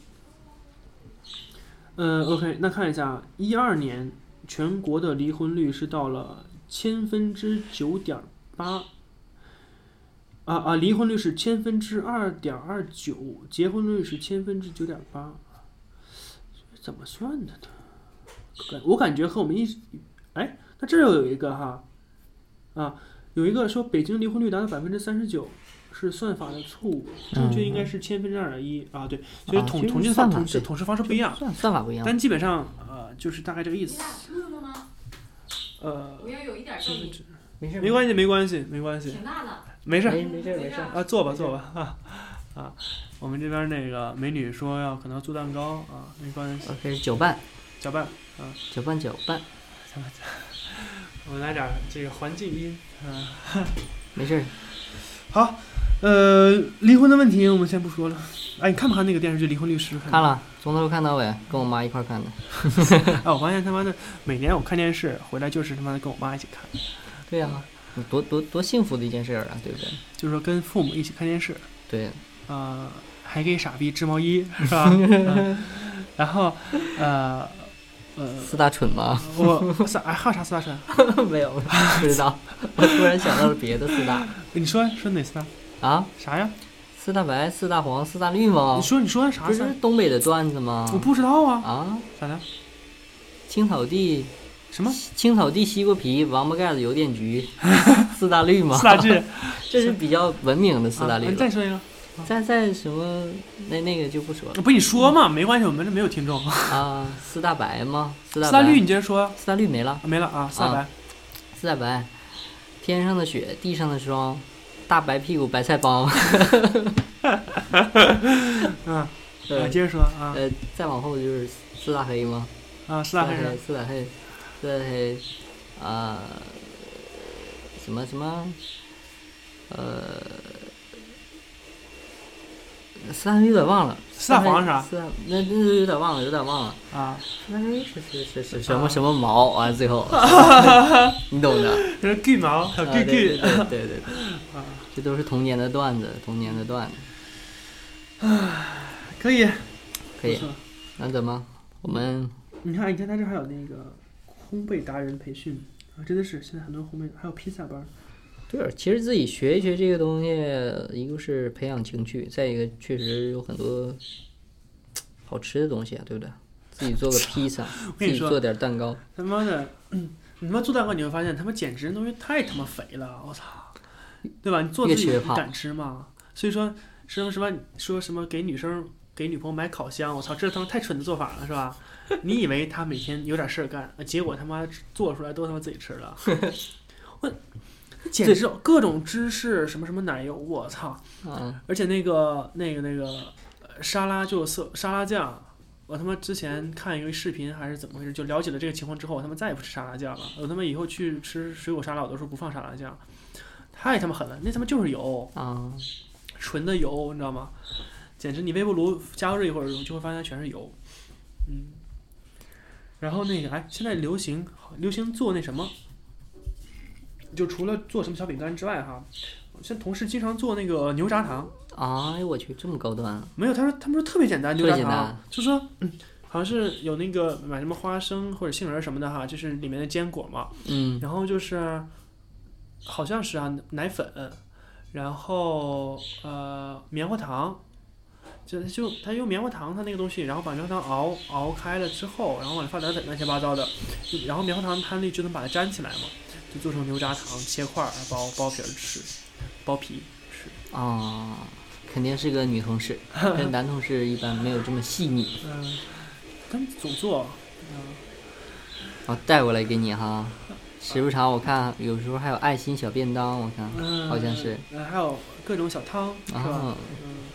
[SPEAKER 2] 呃，OK，那看一下，一二年全国的离婚率是到了千分之九点八，啊啊，离婚率是千分之二点二九，结婚率是千分之九点八，怎么算的呢？感我感觉和我们一，哎，那这又有一个哈，啊，有一个说北京离婚率达到百分之三十九。是算法的错误，正确应该是千分之二点一啊，对，所以统、统计
[SPEAKER 3] 算
[SPEAKER 2] 统计统计方式不一样，
[SPEAKER 3] 算算法不一样。
[SPEAKER 2] 但基本上呃就是大概这个意思。呃，
[SPEAKER 6] 我要有一点声音，
[SPEAKER 3] 没事
[SPEAKER 2] 没关系，没关系，没关系，
[SPEAKER 6] 挺大的。
[SPEAKER 2] 没事儿
[SPEAKER 3] 没没事没事。
[SPEAKER 2] 啊，坐吧，坐吧啊啊。我们这边那个美女说要可能要做蛋糕啊，没关系
[SPEAKER 3] ，OK，搅拌，
[SPEAKER 2] 搅拌。
[SPEAKER 3] 搅拌，搅拌，
[SPEAKER 2] 我们来点儿这个环境音啊。
[SPEAKER 3] 没事儿。
[SPEAKER 2] 好，呃，离婚的问题我们先不说了。哎，你看不看那个电视剧《离婚律师》？
[SPEAKER 3] 看。了，从头看到尾，跟我妈一块儿看的。
[SPEAKER 2] 哎，我发现他妈的每年我看电视回来就是他妈的跟我妈一起看，
[SPEAKER 3] 对呀、多多多幸福的一件事儿啊，对不对？
[SPEAKER 2] 就是说跟父母一起看电视。
[SPEAKER 3] 对，
[SPEAKER 2] 呃，还给傻逼织毛衣是吧？嗯 然后呃呃，
[SPEAKER 3] 四大蠢吗？
[SPEAKER 2] 我啥哎还有啥四大蠢？
[SPEAKER 3] 没有，不知道。我突然想到了别的四大
[SPEAKER 2] 你说说哪四大？
[SPEAKER 3] 啊，
[SPEAKER 2] 啥呀？
[SPEAKER 3] 四大白、四大黄、四大绿吗
[SPEAKER 2] 你？说你说啥
[SPEAKER 3] 不是？东北的段子吗？
[SPEAKER 2] 我不知道啊，
[SPEAKER 3] 啊，
[SPEAKER 2] 咋的？
[SPEAKER 3] 青草地，
[SPEAKER 2] 什么
[SPEAKER 3] 青草地、西瓜皮、王八盖子、邮电局，四大绿吗？
[SPEAKER 2] 四大绿？
[SPEAKER 3] 这是比较文明的四大
[SPEAKER 2] 啊
[SPEAKER 3] 绿
[SPEAKER 2] 再说一个。
[SPEAKER 3] 再再什么那那个就不说了
[SPEAKER 2] 不，你说嘛，没关系，我们这没有听众。
[SPEAKER 3] 啊。四大白吗？四大
[SPEAKER 2] 四大绿，你接着说。
[SPEAKER 3] 四大绿没了
[SPEAKER 2] 啊。没了啊，四大白。
[SPEAKER 3] 四大白，天上的雪，地上的霜，大白屁股白菜帮。
[SPEAKER 2] 嗯，接着说啊
[SPEAKER 3] 呃，再往后就是四大黑吗？
[SPEAKER 2] 啊，四
[SPEAKER 3] 四大黑四大黑，四大黑，啊，什么什么，呃，四大黑有点忘了。
[SPEAKER 2] 四大黄是啥
[SPEAKER 3] 四大那那有点忘了，有点忘了。
[SPEAKER 2] 啊，
[SPEAKER 3] 四大黑是是是是什么什么毛？完了最后，你懂的。
[SPEAKER 2] 这是巨毛，还有
[SPEAKER 3] 啊，
[SPEAKER 2] 巨
[SPEAKER 3] 对对
[SPEAKER 2] 巨。
[SPEAKER 3] 对对对对，
[SPEAKER 2] 啊，
[SPEAKER 3] 这都是童年的段子，童年的段子，啊
[SPEAKER 2] 可以，
[SPEAKER 3] 可以
[SPEAKER 2] 不。错
[SPEAKER 3] 那怎么？我们
[SPEAKER 2] 你看，你看他这还有那个烘焙达人培训啊，真的是现在很多烘焙，还有披萨班
[SPEAKER 3] 其实自己学一学这个东西，一个是培养情趣，再一个确实有很多好吃的东西啊，对不对？自己做个披萨，自己做点蛋糕，
[SPEAKER 2] 他妈的，嗯你他妈做蛋糕你会发现他妈减脂的东西太他妈肥了，我操，对吧？你做自己敢吃吗？所以说什么什么说什么给女生给女朋友买烤箱，我操，这他妈太蠢的做法了，是吧？你以为他每天有点事儿干，结果他妈做出来都他妈自己吃了，我简直各种芝士什么什么奶油，我操！
[SPEAKER 3] 嗯，
[SPEAKER 2] 而且那个那个那个呃沙拉就色沙拉酱，我他妈之前看一个视频还是怎么回事，就了解了这个情况之后，我他妈再也不吃沙拉酱了。我他妈以后去吃水果沙拉，我都说不放沙拉酱，太他妈狠了，那他妈就是油，
[SPEAKER 3] 啊，
[SPEAKER 2] 纯的油，你知道吗？简直你微波炉加热一会儿，就会发现全是油。嗯。然后那个哎，现在流行流行做那什么，就除了做什么小饼干之外哈，像同事经常做那个牛轧糖。
[SPEAKER 3] 哎呦我去，这么高端啊！
[SPEAKER 2] 没有，他说他们说特别简单，牛轧糖
[SPEAKER 3] 单，
[SPEAKER 2] 就说、嗯、好像是有那个买什么花生或者杏仁什么的哈，就是里面的坚果嘛，
[SPEAKER 3] 嗯，
[SPEAKER 2] 然后就是好像是啊奶粉，然后呃棉花糖，就就他用棉花糖他那个东西，然后把棉花糖熬熬开了之后，然后往里放奶粉乱七八糟的，然后棉花糖摊力就能把它粘起来嘛，就做成牛轧糖，切块儿包包皮儿吃，包皮吃，
[SPEAKER 3] 啊，肯定是个女同事，跟男同事一般没有这么细腻。
[SPEAKER 2] 嗯，他们总做，嗯。
[SPEAKER 3] 我带过来给你哈，时不常我看有时候还有爱心小便当，我看
[SPEAKER 2] 嗯，
[SPEAKER 3] 好像是，
[SPEAKER 2] 呃，还有各种小汤，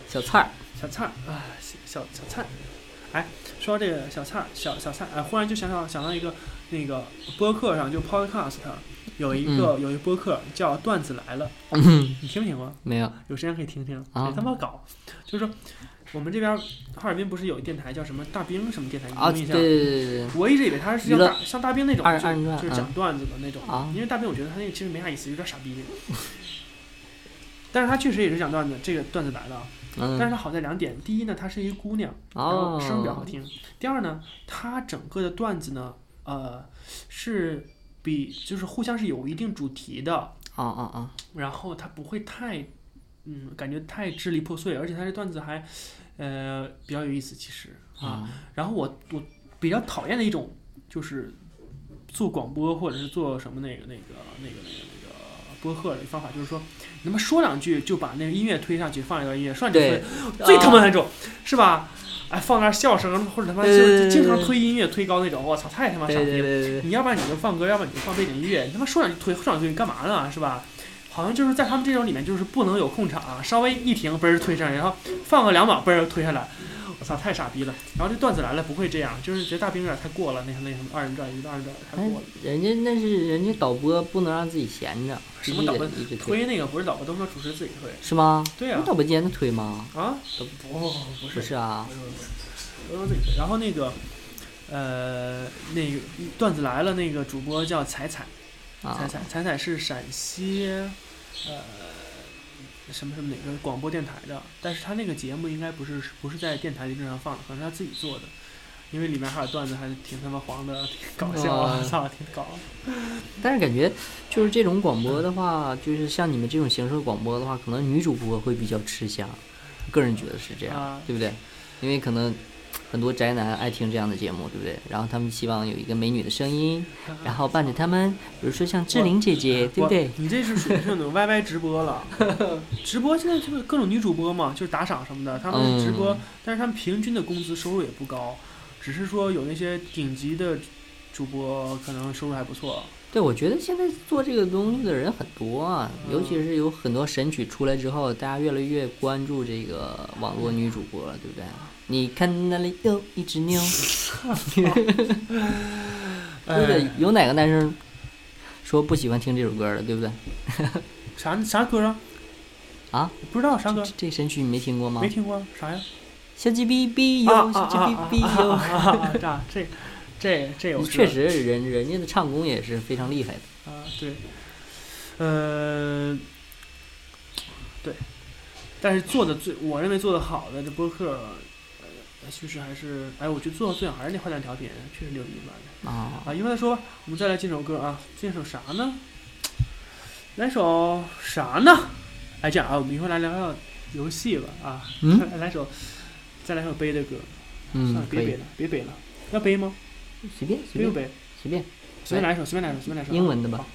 [SPEAKER 3] 小菜儿，
[SPEAKER 2] 小菜儿啊，小小菜。哎，说到这个小菜儿，小小菜，哎，忽然就想到想到一个那个播客上，就 Podcast 有一个、有一播客叫《段子来了》，
[SPEAKER 3] 嗯，
[SPEAKER 2] 你听没听过？
[SPEAKER 3] 没有，
[SPEAKER 2] 有时间可以听听，
[SPEAKER 3] 啊
[SPEAKER 2] 谁他妈搞？就是说我们这边哈尔滨不是有一电台叫什么大兵什么电台？你没有印象？
[SPEAKER 3] 对对对对对，
[SPEAKER 2] 我一直以为他是像大像大兵那种，就是讲段子的那种。
[SPEAKER 3] 啊
[SPEAKER 2] 因为大兵我觉得他那个其实没啥意思，有点傻逼。但是他确实也是讲段子，这个段子来了，
[SPEAKER 3] 嗯
[SPEAKER 2] 但是它好在两点，第一呢，她是一个姑娘，然后
[SPEAKER 3] 哦，
[SPEAKER 2] 声儿比较好听；第二呢，她整个的段子呢，呃，是比就是互相是有一定主题的，
[SPEAKER 3] 啊啊啊，
[SPEAKER 2] 然后它不会太，嗯，感觉太支离破碎，而且它这段子还，呃，比较有意思，其实啊。然后我我比较讨厌的一种就是做广播或者是做什么那个那个那个那个那个播客的方法，就是说你他妈说两句就把那个音乐推上去，放一段音乐，说两句
[SPEAKER 3] 对
[SPEAKER 2] 推，最他妈那种是吧？哎，放点笑声或者他妈就经常推音乐推高那种，我操，太他妈傻
[SPEAKER 3] 对
[SPEAKER 2] 逼了。你要不然你就放歌，要不然你就放背景音乐。你他妈说两句推，说两句你干嘛呢？是吧？好像就是在他们这种里面，就是不能有控场、啊，稍微一停，嘣儿推上来，然后放个两秒，嘣儿推下来。我操，太傻逼了！然后这段子来了不会这样，就是觉得大兵有点太过了，那那什么二人转一个二人转太
[SPEAKER 3] 哎
[SPEAKER 2] 过了。
[SPEAKER 3] 人家那是人家导播不能让自己闲着，
[SPEAKER 2] 什么导播
[SPEAKER 3] 推，
[SPEAKER 2] 推那个不是导播，都说主持人自己推。
[SPEAKER 3] 是吗？
[SPEAKER 2] 对啊
[SPEAKER 3] 那导播间的推吗？
[SPEAKER 2] 啊，不不
[SPEAKER 3] 不
[SPEAKER 2] 是不，是不是，都说自己推。然后那个呃那个段子来了，那个主播叫彩彩。彩
[SPEAKER 3] 啊，
[SPEAKER 2] 彩彩彩是陕西，呃，什么什么哪个广播电台的，但是他那个节目应该不是不是在电台里正常放的，可能是他自己做的，因为里面还有段子，还挺他妈黄的，挺搞笑啊，挺搞。
[SPEAKER 3] 但是感觉就是这种广播的话，就是像你们这种形式的广播的话，可能女主播会比较吃香，个人觉得是这样，
[SPEAKER 2] 啊
[SPEAKER 3] 对不对？因为可能很多宅男爱听这样的节目，对不对？然后他们希望有一个美女的声音，然后伴着他们，比如说像志玲姐姐，对不对？
[SPEAKER 2] 你这是属于是那种 YY 直播了，直播现在就是各种女主播嘛，就是打赏什么的，他们直播，
[SPEAKER 3] 嗯
[SPEAKER 2] 但是他们平均的工资收入也不高，只是说有那些顶级的主播可能收入还不错。
[SPEAKER 3] 对，我觉得现在做这个东西的人很多啊，尤其是有很多神曲出来之后，大家越来越关注这个网络女主播了，对不对？你看那里有一只牛，对不对？有哪个男生说不喜欢听这首歌的，对不对？
[SPEAKER 2] 啥啥歌啊？
[SPEAKER 3] 啊？
[SPEAKER 2] 不知道啥歌
[SPEAKER 3] 这？这神曲你没听过吗
[SPEAKER 2] 没？听过啥呀？
[SPEAKER 3] 小鸡哔哔
[SPEAKER 2] 啊
[SPEAKER 3] 哟，小鸡哔哔
[SPEAKER 2] 啊
[SPEAKER 3] 哟。
[SPEAKER 2] 这这这有
[SPEAKER 3] 确实，人人家的唱功也是非常厉害的。
[SPEAKER 2] 啊，对，呃，对，但是做的最，我认为做的好的这播客，呃，其实还是，哎，我觉得做的最好还是那坏蛋调频，确实牛逼吧
[SPEAKER 3] 啊，
[SPEAKER 2] 啊！一会儿再说吧，我们再来进首歌啊，进首啥呢？来首啥呢？哎，这样啊，我们一会儿来聊聊游戏吧啊，
[SPEAKER 3] 嗯
[SPEAKER 2] 来首，再来首悲的歌，算
[SPEAKER 3] 嗯
[SPEAKER 2] 了，，别悲了，，别悲了，要悲吗？
[SPEAKER 3] 随便随便
[SPEAKER 2] 悲？
[SPEAKER 3] 随便。
[SPEAKER 2] 随便来一首，随便来一首，随便来一首啊。
[SPEAKER 3] 英文的吧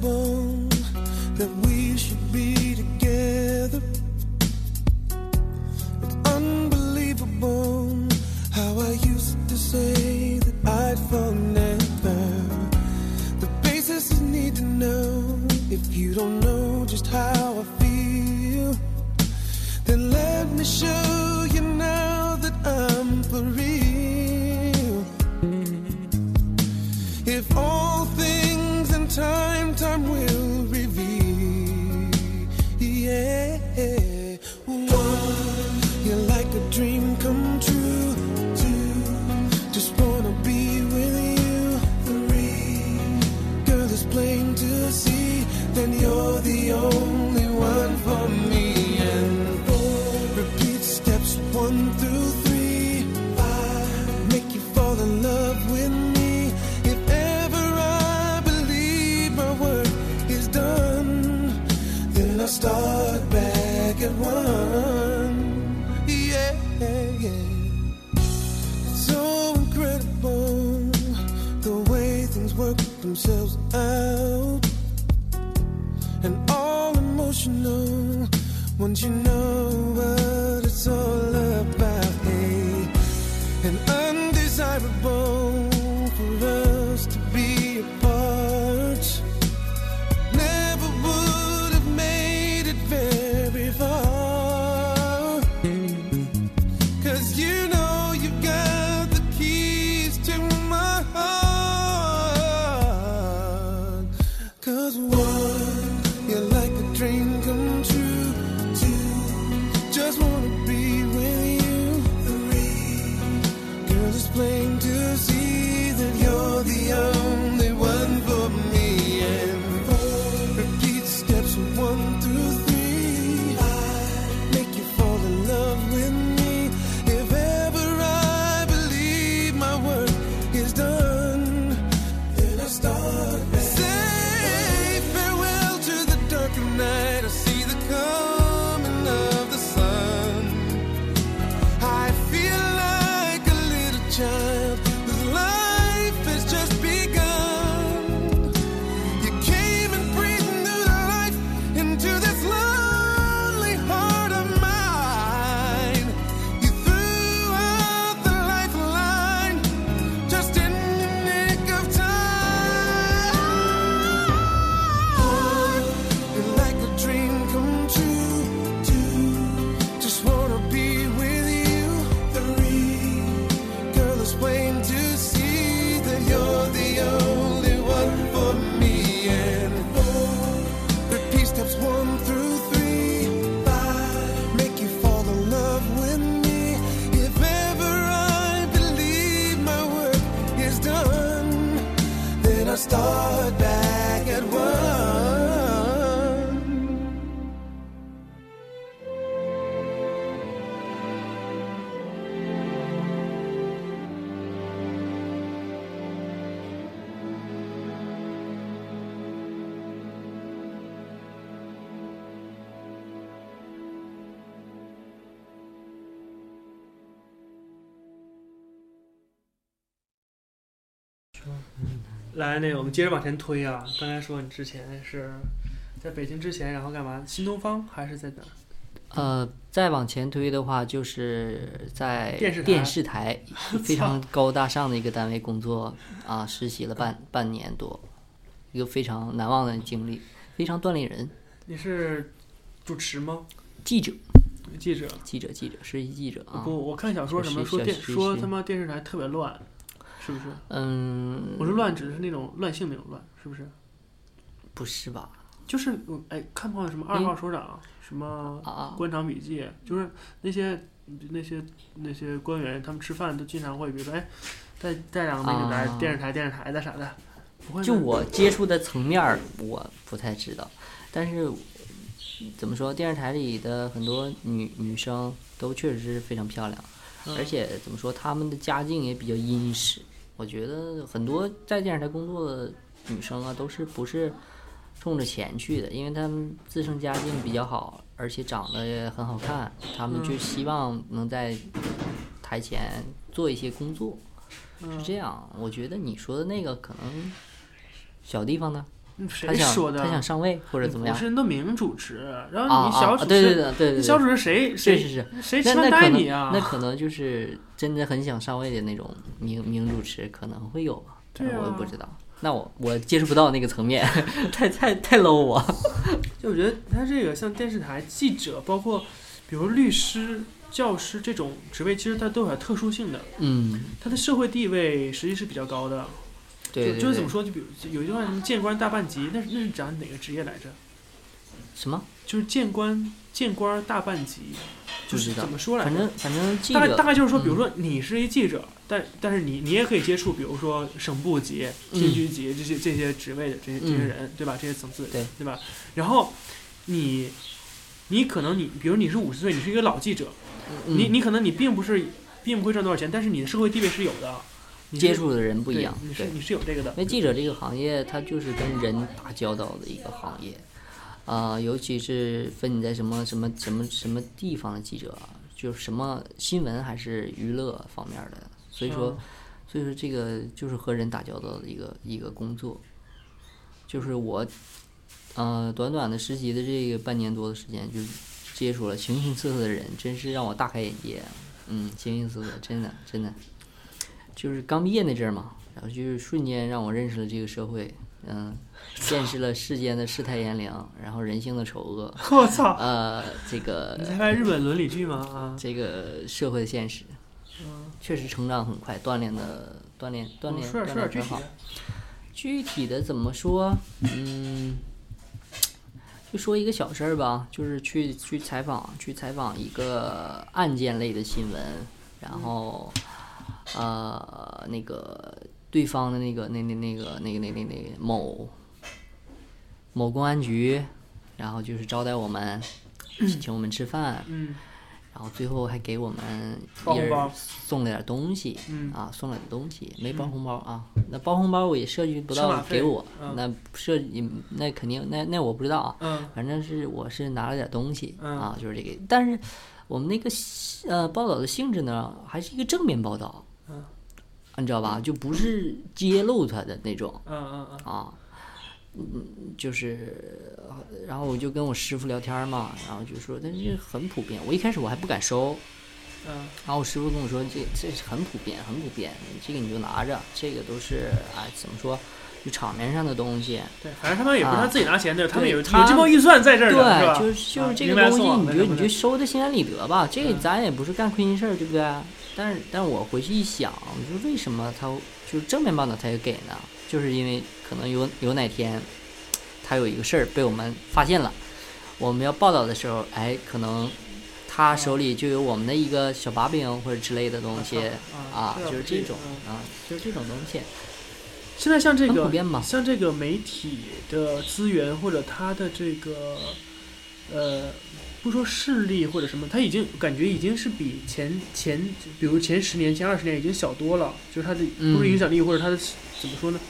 [SPEAKER 2] 好。
[SPEAKER 4] that we should be drink
[SPEAKER 2] 来，那个我们接着往前推啊。刚才说你之前是在北京之前，然后干嘛？新东方还是在哪儿？
[SPEAKER 3] 呃，再往前推的话，就是在
[SPEAKER 2] 电视台
[SPEAKER 3] 电视台非常高大上的一个单位工作啊，实习了半 半年多，一个非常难忘的经历，非常锻炼人。
[SPEAKER 2] 你是主持吗？
[SPEAKER 3] 记者，
[SPEAKER 2] 记者？
[SPEAKER 3] 记者，记者，实习记者啊。
[SPEAKER 2] 不，我看小说什么说电说他妈电视台特别乱，是不是？
[SPEAKER 3] 嗯，
[SPEAKER 2] 我说乱指的是那种乱性那种乱，是不是？
[SPEAKER 3] 不是吧？
[SPEAKER 2] 就是我哎，看过什么二号首长，什么官场笔记，就是那些那些那些官员，他们吃饭都经常会，比如说哎，带带两个美女来
[SPEAKER 3] 啊
[SPEAKER 2] 电视台电视台的啥的，不会
[SPEAKER 3] 就我接触的层面，我不太知道，但是怎么说，电视台里的很多女女生都确实是非常漂亮，
[SPEAKER 2] 嗯
[SPEAKER 3] 而且怎么说，她们的家境也比较殷实。我觉得很多在电视台工作的女生啊，都是不是冲着钱去的，因为她们自身家境比较好，而且长得也很好看，她们就
[SPEAKER 2] 嗯
[SPEAKER 3] 希望能在台前做一些工作。是
[SPEAKER 2] 嗯
[SPEAKER 3] 这样，我觉得你说的那个可能小地方呢，
[SPEAKER 2] 嗯谁
[SPEAKER 3] 他想
[SPEAKER 2] 说的？
[SPEAKER 3] 他想上位或者怎么样
[SPEAKER 2] 不是人都名主持，然后你小主持，
[SPEAKER 3] 对对对对对对，
[SPEAKER 2] 小主持谁
[SPEAKER 3] 是
[SPEAKER 2] 谁
[SPEAKER 3] 是是，
[SPEAKER 2] 谁穿
[SPEAKER 3] 那那可能
[SPEAKER 2] 戴你啊？
[SPEAKER 3] 那可能就是真的很想上位的那种名名主持可能会有吧，但是我也不知道。那我我接触不到那个层面，太太太 low 我。
[SPEAKER 2] 就我觉得他这个像电视台记者，包括比如律师、教师这种职位，其实它都有点特殊性的，
[SPEAKER 3] 嗯，
[SPEAKER 2] 他的社会地位实际是比较高的。
[SPEAKER 3] 对对对
[SPEAKER 2] 就就是怎么说？就比如有一句话什么“见官大半级”，那是那是讲哪个职业来着？
[SPEAKER 3] 什么
[SPEAKER 2] 就是见官见官大半级，就是
[SPEAKER 3] 知道
[SPEAKER 2] 怎么说来着
[SPEAKER 3] 反正？反正记
[SPEAKER 2] 大概大概就是说，比如
[SPEAKER 3] 嗯
[SPEAKER 2] 说你是一记者，但但是你你也可以接触，比如说省部级、厅局级这些这些职位的这些这些
[SPEAKER 3] 嗯
[SPEAKER 2] 人，对吧？这些层次，
[SPEAKER 3] 对
[SPEAKER 2] 对吧？然后你你可能你比如你是五十岁，你是一个老记者，你
[SPEAKER 3] 嗯
[SPEAKER 2] 你可能你并不是并不会赚多少钱，但是你的社会地位是有的，
[SPEAKER 3] 接触的人不
[SPEAKER 2] 不
[SPEAKER 3] 一样，对。
[SPEAKER 2] 你是你是有这个的
[SPEAKER 3] 因。为记者这个行业，它就是跟人打交道的一个行业，啊、尤其是分你在什么什么什么什么地方的记者啊，就是什么新闻还是娱乐方面的，所以说，
[SPEAKER 2] 嗯
[SPEAKER 3] 所以说这个就是和人打交道的一个一个工作，就是我，呃，短短的实习的这个半年多的时间，就是接触了形形色色的人，真是让我大开眼界，嗯，形形色色，真的真的。就是刚毕业那阵儿嘛，然后就是瞬间让我认识了这个社会，嗯，见识了世间的世态炎凉，然后人性的丑恶，
[SPEAKER 2] 我操！
[SPEAKER 3] 呃，这个
[SPEAKER 2] 你在拍日本伦理剧吗？啊，
[SPEAKER 3] 这个社会的现实，确实成长很快，锻炼的锻炼锻炼锻炼很好。。具体的怎么说？嗯，就说一个小事儿吧，就是去去采访，去采访一个案件类的新闻，然后呃，那个对方的那个那那那个那个那那那某某公安局，然后就是招待我们，请我们吃饭，
[SPEAKER 2] 嗯
[SPEAKER 3] 然后最后还给我们一人送了点东西，
[SPEAKER 2] 嗯
[SPEAKER 3] 啊，送了点东西，没包红包啊。那包红包我也涉及不到给我，
[SPEAKER 2] 嗯
[SPEAKER 3] 那涉及那肯定那那我不知道啊。
[SPEAKER 2] 嗯
[SPEAKER 3] 反正是我是拿了点东西、
[SPEAKER 2] 嗯
[SPEAKER 3] 啊，就是这个。但是我们那个呃报道的性质呢，还是一个正面报道，
[SPEAKER 2] 嗯，
[SPEAKER 3] 你知道吧？就不是揭露他的那种
[SPEAKER 2] 嗯嗯嗯
[SPEAKER 3] 啊。嗯，就是，呃然后我就跟我师傅聊天嘛，然后就说，但是很普遍。我一开始我还不敢收，
[SPEAKER 2] 嗯
[SPEAKER 3] 然后我师傅跟我说，这这很普遍，很普遍，这个你就拿着，这个都是哎怎么说，就场面上的东西。
[SPEAKER 2] 对，反正他们也不是他自己拿钱的，他们有
[SPEAKER 3] 他
[SPEAKER 2] 这波预算在这儿？
[SPEAKER 3] 对，就是就
[SPEAKER 2] 啊
[SPEAKER 3] 是这个东西，你就你就收的心安理得吧，这咱也不是干亏心事儿，对不对？但是但是我回去一想，我说为什么他就是正面报道他也给呢？就是因为可能有有哪天他有一个事儿被我们发现了，我们要报道的时候，哎，可能他手里就有我们的一个小把柄或者之类的东西啊，
[SPEAKER 2] 这
[SPEAKER 3] 就是这种
[SPEAKER 2] 嗯
[SPEAKER 3] 啊，就是这种东西。
[SPEAKER 2] 现在像这个像这个媒体的资源或者他的这个呃，不说势力或者什么，他已经感觉已经是比前前，比如前十年、前二十年已经小多了。就是他的
[SPEAKER 3] 嗯
[SPEAKER 2] 不是影响力或者他的怎么说呢？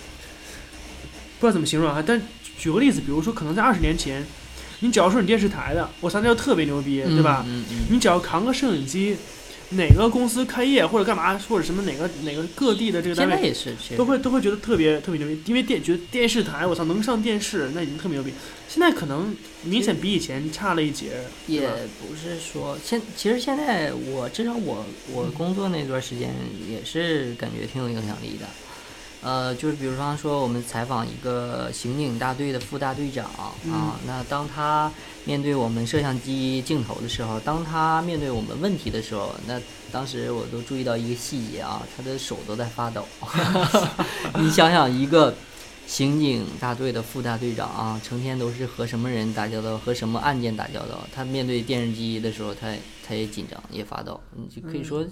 [SPEAKER 2] 不知道怎么形容啊。但举个例子，比如说可能在二十年前，你只要说你电视台的，我操，那就特别牛逼，对吧？
[SPEAKER 3] 嗯嗯
[SPEAKER 2] 你只要扛个摄影机，哪个公司开业或者干嘛，或者什么哪个哪个各地的这个单位
[SPEAKER 3] 现在也是，
[SPEAKER 2] 都会都会觉得特别特别牛逼，因为电觉得电视台我操能上电视，那已经特别牛逼。现在可能明显比以前差了一截，
[SPEAKER 3] 也不是说现，其实现在我至少我我工作那段时间也是感觉挺有影响力的。呃，就是比如方说我们采访一个刑警大队的副大队长
[SPEAKER 2] 嗯
[SPEAKER 3] 啊，那当他面对我们摄像机镜头的时候，当他面对我们问题的时候，那当时我都注意到一个细节啊，他的手都在发抖。你想想，一个刑警大队的副大队长啊，成天都是和什么人打交道，和什么案件打交道，他面对电视机的时候，他他也紧张，也发抖。你就可以说，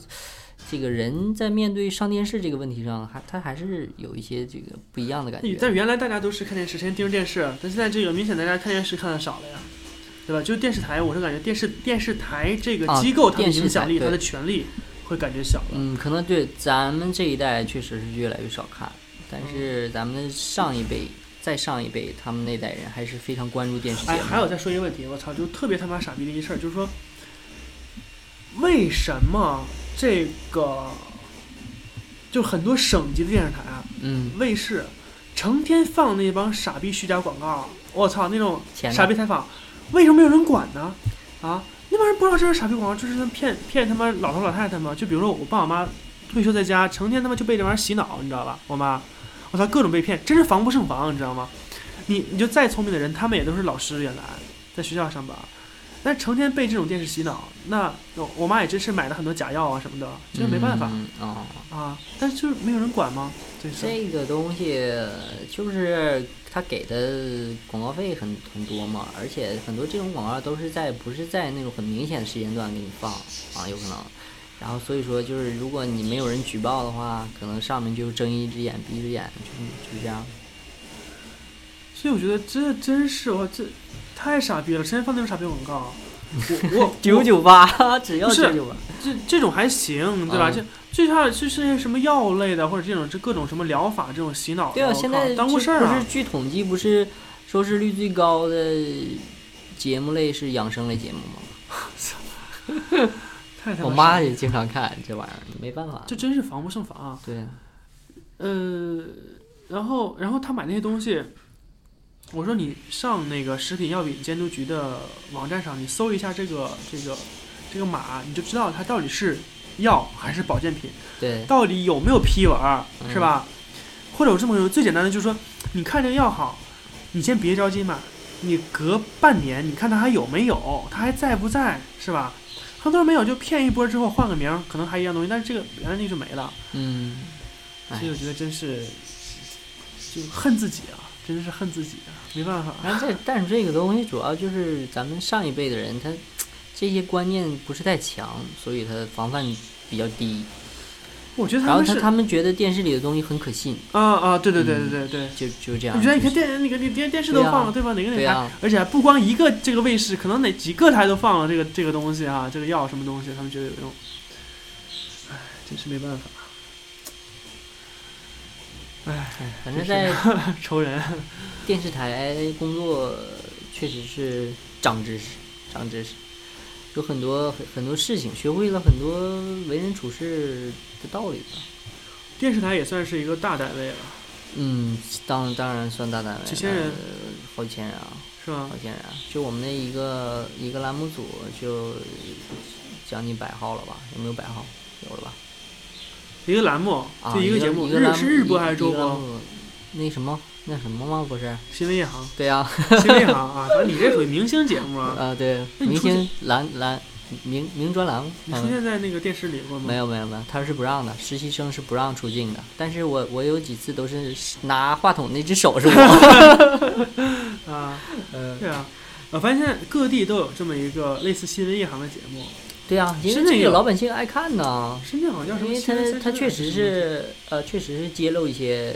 [SPEAKER 3] 这个人在面对上电视这个问题上，还他还是有一些这个不一样的感觉。
[SPEAKER 2] 但原来大家都是看电视，天天盯着电视，但现在这个明显大家看电视看的少了呀，对吧？就是电视台，我是感觉电视电视台这个
[SPEAKER 3] 啊
[SPEAKER 2] 机构它的影响力、它的权力会感觉小了。
[SPEAKER 3] 嗯，可能对咱们这一代确实是越来越少看，但是咱们的上一辈、再上一辈，他们那代人还是非常关注电视节
[SPEAKER 2] 哎，还有再说一个问题，我操，就特别他妈傻逼的一件事儿，就是说，为什么这个就很多省级的电视台啊、
[SPEAKER 3] 嗯，
[SPEAKER 2] 卫视，成天放那帮傻逼虚假广告，我操，那种傻逼采访，为什么没有人管呢？啊，那帮人不知道这是傻逼广告，就是他骗骗他妈老头老太太吗？就比如说我爸我妈退休在家，成天他妈就被这玩意儿洗脑，你知道吧？我妈，我操，各种被骗，真是防不胜防，你知道吗？你你就再聪明的人，他们也都是老师，原来在学校上班，但成天被这种电视洗脑，那我我妈也真是买了很多假药啊什么的，真是没办法、
[SPEAKER 3] 嗯哦，
[SPEAKER 2] 啊。但是就是没有人管吗？这
[SPEAKER 3] 个东西就是他给的广告费很很多嘛，而且很多这种广告都是在不是在那种很明显的时间段给你放啊，有可能。然后所以说就是如果你没有人举报的话，可能上面就睁一只眼闭一只眼，就就这样。
[SPEAKER 2] 所以我觉得这真是我这太傻逼了，成天放那种傻逼广告。我我
[SPEAKER 3] 九九八，只要九九八。
[SPEAKER 2] 这这种还行，对吧？
[SPEAKER 3] 嗯
[SPEAKER 2] 这最差的就是那些什么药类的，或者这种这各种什么疗法这种洗脑的，
[SPEAKER 3] 对啊，
[SPEAKER 2] 我靠
[SPEAKER 3] 现在
[SPEAKER 2] 耽误
[SPEAKER 3] 这不是
[SPEAKER 2] 事儿啊。
[SPEAKER 3] 据统计，不是收视率最高的节目类是养生类节目吗？
[SPEAKER 2] 太他
[SPEAKER 3] 我
[SPEAKER 2] 妈
[SPEAKER 3] 也经常看这玩意儿，没办法。
[SPEAKER 2] 这真是防不胜防啊。
[SPEAKER 3] 对，
[SPEAKER 2] 呃，然后然后他买那些东西，我说你上那个食品药品监督局的网站上，你搜一下这个这个这个码，你就知道它到底是药还是保健品，
[SPEAKER 3] 对，
[SPEAKER 2] 到底有没有批文是吧？或者我这么说，最简单的就是说，你看这个药好，你先别着急买，你隔半年你看它还有没有，它还在不在，是吧？很多人没有就骗一波之后换个名儿，可能还一样东西，但是这个原来那就没了。
[SPEAKER 3] 嗯，哎
[SPEAKER 2] 所以我觉得真是就恨自己啊，真的是恨自己啊，没办法。
[SPEAKER 3] 然后这但是这个东西主要就是咱们上一辈的人，他这些观念不是太强，所以他防范比较低。
[SPEAKER 2] 我觉得
[SPEAKER 3] 然后他
[SPEAKER 2] 他们是
[SPEAKER 3] 他们觉得电视里的东西很可信，
[SPEAKER 2] 啊啊，对对对
[SPEAKER 3] 嗯
[SPEAKER 2] 对对对。
[SPEAKER 3] 就就这样。
[SPEAKER 2] 我觉得你看电那个那电电视都放了，对吧？哪个哪台
[SPEAKER 3] 对啊，
[SPEAKER 2] 而且还不光一个这个卫视，可能哪几个台都放了这个这个东西啊，这个药什么东西，他们觉得有用。唉，真是没办法。唉，
[SPEAKER 3] 哎反正在
[SPEAKER 2] 是 愁人。
[SPEAKER 3] 电视台工作确实是长知识，长知识，有很多很很多事情，学会了很多为人处事的道理吧。
[SPEAKER 2] 电视台也算是一个大单位了，
[SPEAKER 3] 嗯，当当然算大单位了，
[SPEAKER 2] 几千人
[SPEAKER 3] 呃好几千人啊，
[SPEAKER 2] 是吗
[SPEAKER 3] 好？几千人啊。就我们那一个一个栏目组就将近百号了吧？有没有百号？有了吧？
[SPEAKER 2] 一个栏目，
[SPEAKER 3] 啊，
[SPEAKER 2] 就
[SPEAKER 3] 一
[SPEAKER 2] 个节目，日是日播
[SPEAKER 3] 一
[SPEAKER 2] 还是周播？
[SPEAKER 3] 那什么，那什么吗？不是？
[SPEAKER 2] 新闻夜航，
[SPEAKER 3] 对呀、
[SPEAKER 2] 新闻夜航啊，咱你这属于明星节目啊。
[SPEAKER 3] 啊，对，明星栏栏明明专栏。
[SPEAKER 2] 你出
[SPEAKER 3] 嗯
[SPEAKER 2] 现在那个电视里过吗？
[SPEAKER 3] 没有没有没有，他是不让的，实习生是不让出镜的。但是我我有几次都是拿话筒那只手是我。
[SPEAKER 2] 啊，
[SPEAKER 3] 呃，
[SPEAKER 2] 对啊，我发现各地都有这么一个类似新闻夜航的节目，
[SPEAKER 3] 对啊，因为这个老百姓爱看呐，
[SPEAKER 2] 深圳好像叫什么
[SPEAKER 3] 因为？他他确实是呃，确实是揭露一些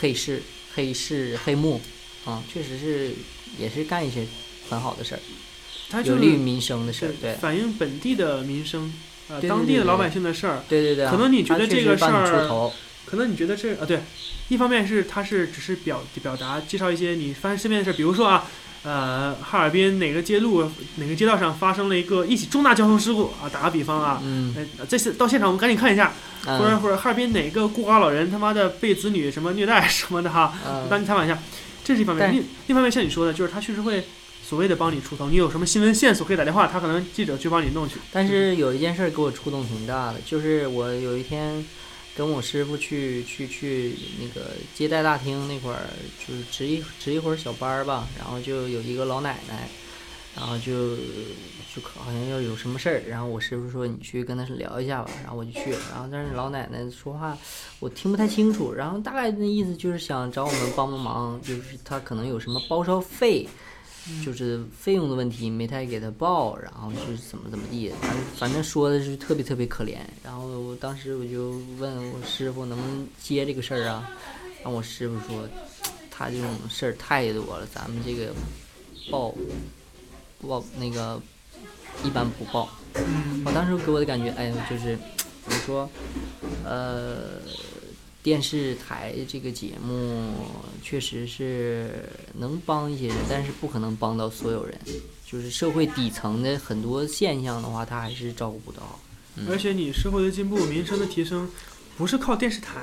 [SPEAKER 3] 黑市、黑市、黑幕啊，确实是也是干一些很好的事儿，
[SPEAKER 2] 它就是
[SPEAKER 3] 有利于民生的事儿。对
[SPEAKER 2] 反映本地的民生，呃，当地的老百姓的事儿。
[SPEAKER 3] 对对对啊，
[SPEAKER 2] 可能你觉得这个事儿可能你觉得这啊，对，一方面是它是只是表表达介绍一些你发生身边的事儿，比如说啊，呃，哈尔滨哪个街路哪个街道上发生了一个一起重大交通事故啊，打个比方啊，
[SPEAKER 3] 嗯
[SPEAKER 2] 呃，这次到现场我们赶紧看一下，或者
[SPEAKER 3] 嗯
[SPEAKER 2] 或者哈尔滨哪个孤寡老人他妈的被子女什么虐待什么的哈，帮
[SPEAKER 3] 嗯，
[SPEAKER 2] 你采访一下，这是一方面。另另一方面，像你说的，就是他确实会所谓的帮你出头，你有什么新闻线索可以打电话，他可能记者去帮你弄去。
[SPEAKER 3] 但是有一件事儿给我触动挺大的，就是我有一天跟我师傅去去去那个接待大厅那块儿，就是值一值一会儿小班儿吧，然后就有一个老奶奶，然后就就好像要有什么事儿，然后我师傅说你去跟她聊一下吧，然后我就去了，然后但是老奶奶说话我听不太清楚，然后大概的意思就是想找我们帮帮忙，就是她可能有什么包烧费。就是费用的问题没太给他报，然后是怎么怎么地，反正反正说的是特别特别可怜。然后我当时我就问我师傅能不能接这个事儿啊？然后我师傅说，他这种事儿太多了，咱们这个报报那个一般不报。
[SPEAKER 2] 嗯
[SPEAKER 3] 我当时给我的感觉，哎呦，就是怎么说，呃，电视台这个节目确实是能帮一些人，但是不可能帮到所有人。就是社会底层的很多现象的话，他还是照顾不到。嗯
[SPEAKER 2] 而且你社会的进步、民生的提升，不是靠电视台。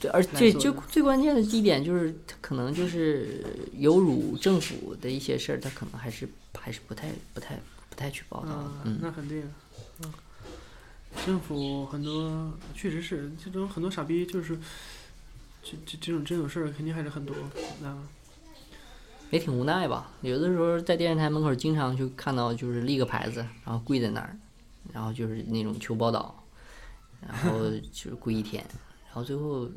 [SPEAKER 3] 对，而且就最关键的一点就是，他可能就是有辱政府的一些事儿，他可能还是还是不太不太不太去报道的
[SPEAKER 2] 啊。，
[SPEAKER 3] 嗯，
[SPEAKER 2] 那肯定。嗯，政府很多确实是这种很多傻逼，就是这这这种这种事儿肯定还是很多。那
[SPEAKER 3] 也挺无奈吧。有的时候在电视台门口经常就看到，就是立个牌子，然后跪在那儿，然后就是那种求报道，然后 就是跪一天，然后最后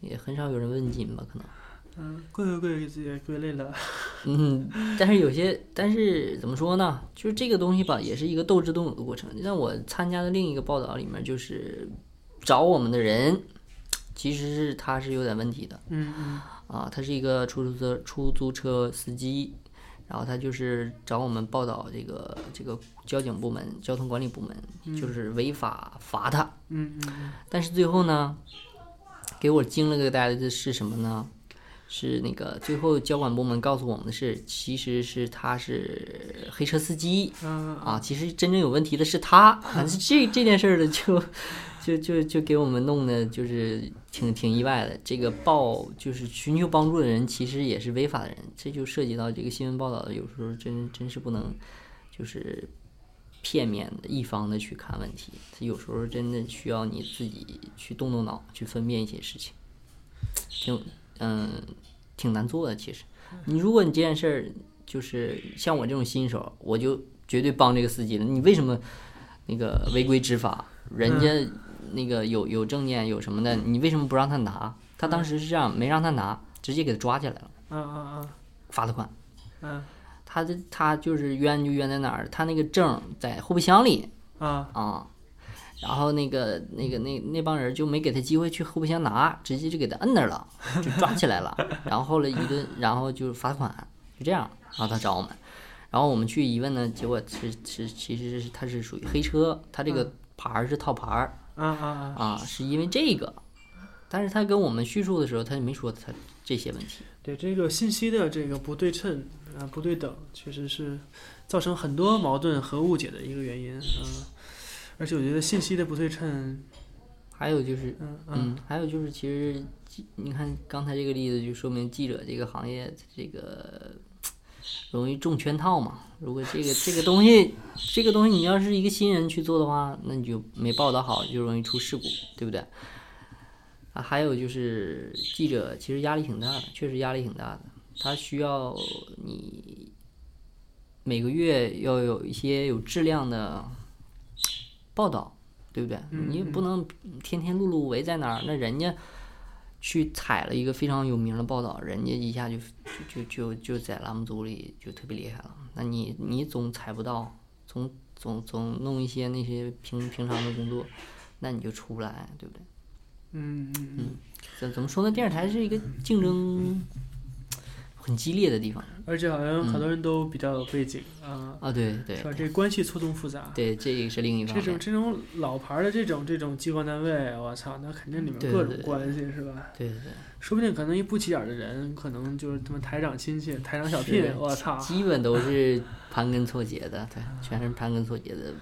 [SPEAKER 3] 也很少有人问津吧，可能。
[SPEAKER 2] 嗯，跪跪跪给自己跪累了。
[SPEAKER 3] 嗯，但是有些，但是怎么说呢？就是这个东西吧，也是一个斗智斗勇的过程。像我参加的另一个报道里面，就是找我们的人，其实是他是有点问题的。
[SPEAKER 2] 嗯嗯
[SPEAKER 3] 啊，他是一个出租车出租车司机，然后他就是找我们报道这个这个交警部门、交通管理部门，就是违法罚他。
[SPEAKER 2] 嗯嗯
[SPEAKER 3] 但是最后呢，给我惊了个呆的是什么呢？是那个最后交管部门告诉我们的是，其实是他是黑车司机
[SPEAKER 2] 嗯
[SPEAKER 3] 啊，其实真正有问题的是他。啊、这这件事儿呢，就就就就给我们弄的就是挺挺意外的。这个报就是寻求帮助的人，其实也是违法的人，这就涉及到这个新闻报道，有时候真真是不能就是片面的一方的去看问题，有时候真的需要你自己去动动脑，去分辨一些事情，挺嗯挺难做的。其实，你如果你这件事儿就是像我这种新手，我就绝对帮这个司机了。你为什么那个违规执法？人家那个有有证件有什么的，你为什么不让他拿？他当时是这样，没让他拿。直接给他抓起来了，罚他款。他这他就是冤就冤在哪儿？他那个证在后备箱里
[SPEAKER 2] 啊
[SPEAKER 3] 啊，然后那个那个那那帮人就没给他机会去后备箱拿，直接就给他摁那儿了，就抓起来了。然后后来一顿，然后就罚款，就这样。然后他找我们，然后我们去一问呢，结果是是其实是他是属于黑车，他这个牌儿是套牌儿
[SPEAKER 2] 啊啊啊！
[SPEAKER 3] 啊，是因为这个。但是他跟我们叙述的时候，他就没说他这些问题。
[SPEAKER 2] 对这个信息的这个不对称啊、不对等，确实是造成很多矛盾和误解的一个原因。嗯、而且我觉得信息的不对称，
[SPEAKER 3] 还有就是，
[SPEAKER 2] 嗯嗯
[SPEAKER 3] 嗯，还有就是，其实记你看刚才这个例子，就说明记者这个行业这个容易中圈套嘛。如果这个这个东西，这个东西你要是一个新人去做的话，那你就没报道好，就容易出事故，对不对？啊，还有就是记者其实压力挺大的，确实压力挺大的，他需要你每个月要有一些有质量的报道，对不对？
[SPEAKER 2] 嗯
[SPEAKER 3] 你也不能天天碌碌无为在那儿，那人家去采了一个非常有名的报道，人家一下就就就就就在栏目组里就特别厉害了。那你你总采不到，总总总弄一些那些平平常的工作，那你就出不来，对不对？
[SPEAKER 2] 嗯嗯嗯。
[SPEAKER 3] 怎怎么说呢？电视台是一个竞争很激烈的地方
[SPEAKER 2] 而且好像很多人都比较有背景啊，
[SPEAKER 3] 啊！对对
[SPEAKER 2] 是吧？这关系错综复杂。
[SPEAKER 3] 对，这也是另一方面
[SPEAKER 2] 这种。这种老牌儿的这种这种机关单位，我操，那肯定里面各种关系是吧？
[SPEAKER 3] 对对对。
[SPEAKER 2] 说不定可能一不起眼的人，可能就是他妈台长亲戚、台长小聘
[SPEAKER 3] 是，
[SPEAKER 2] 我操！
[SPEAKER 3] 基本都是盘根错节的，对，全是盘根错节的，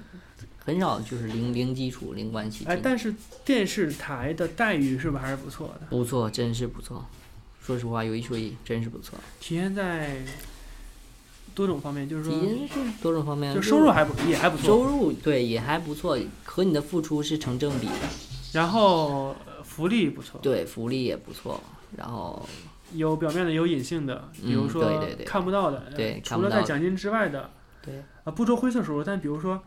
[SPEAKER 3] 很少就是零零基础、零关系。
[SPEAKER 2] 哎，但是电视台的待遇是不是还是不错的？
[SPEAKER 3] 不错，真是不错。说实话，有一说一，真是不错。
[SPEAKER 2] 体现在多种方面，就是说，
[SPEAKER 3] 体现是多种方面，
[SPEAKER 2] 就收入还不也还不错，
[SPEAKER 3] 收入对也还不错，和你的付出是成正比的。
[SPEAKER 2] 然后呃福利不错，
[SPEAKER 3] 对，福利也不错，然后
[SPEAKER 2] 有表面的，有隐性的，比如
[SPEAKER 3] 嗯
[SPEAKER 2] 说看不到的，呃
[SPEAKER 3] 对看
[SPEAKER 2] 除了在奖金之外的，
[SPEAKER 3] 对。
[SPEAKER 2] 啊，不说灰色收入，但比如说，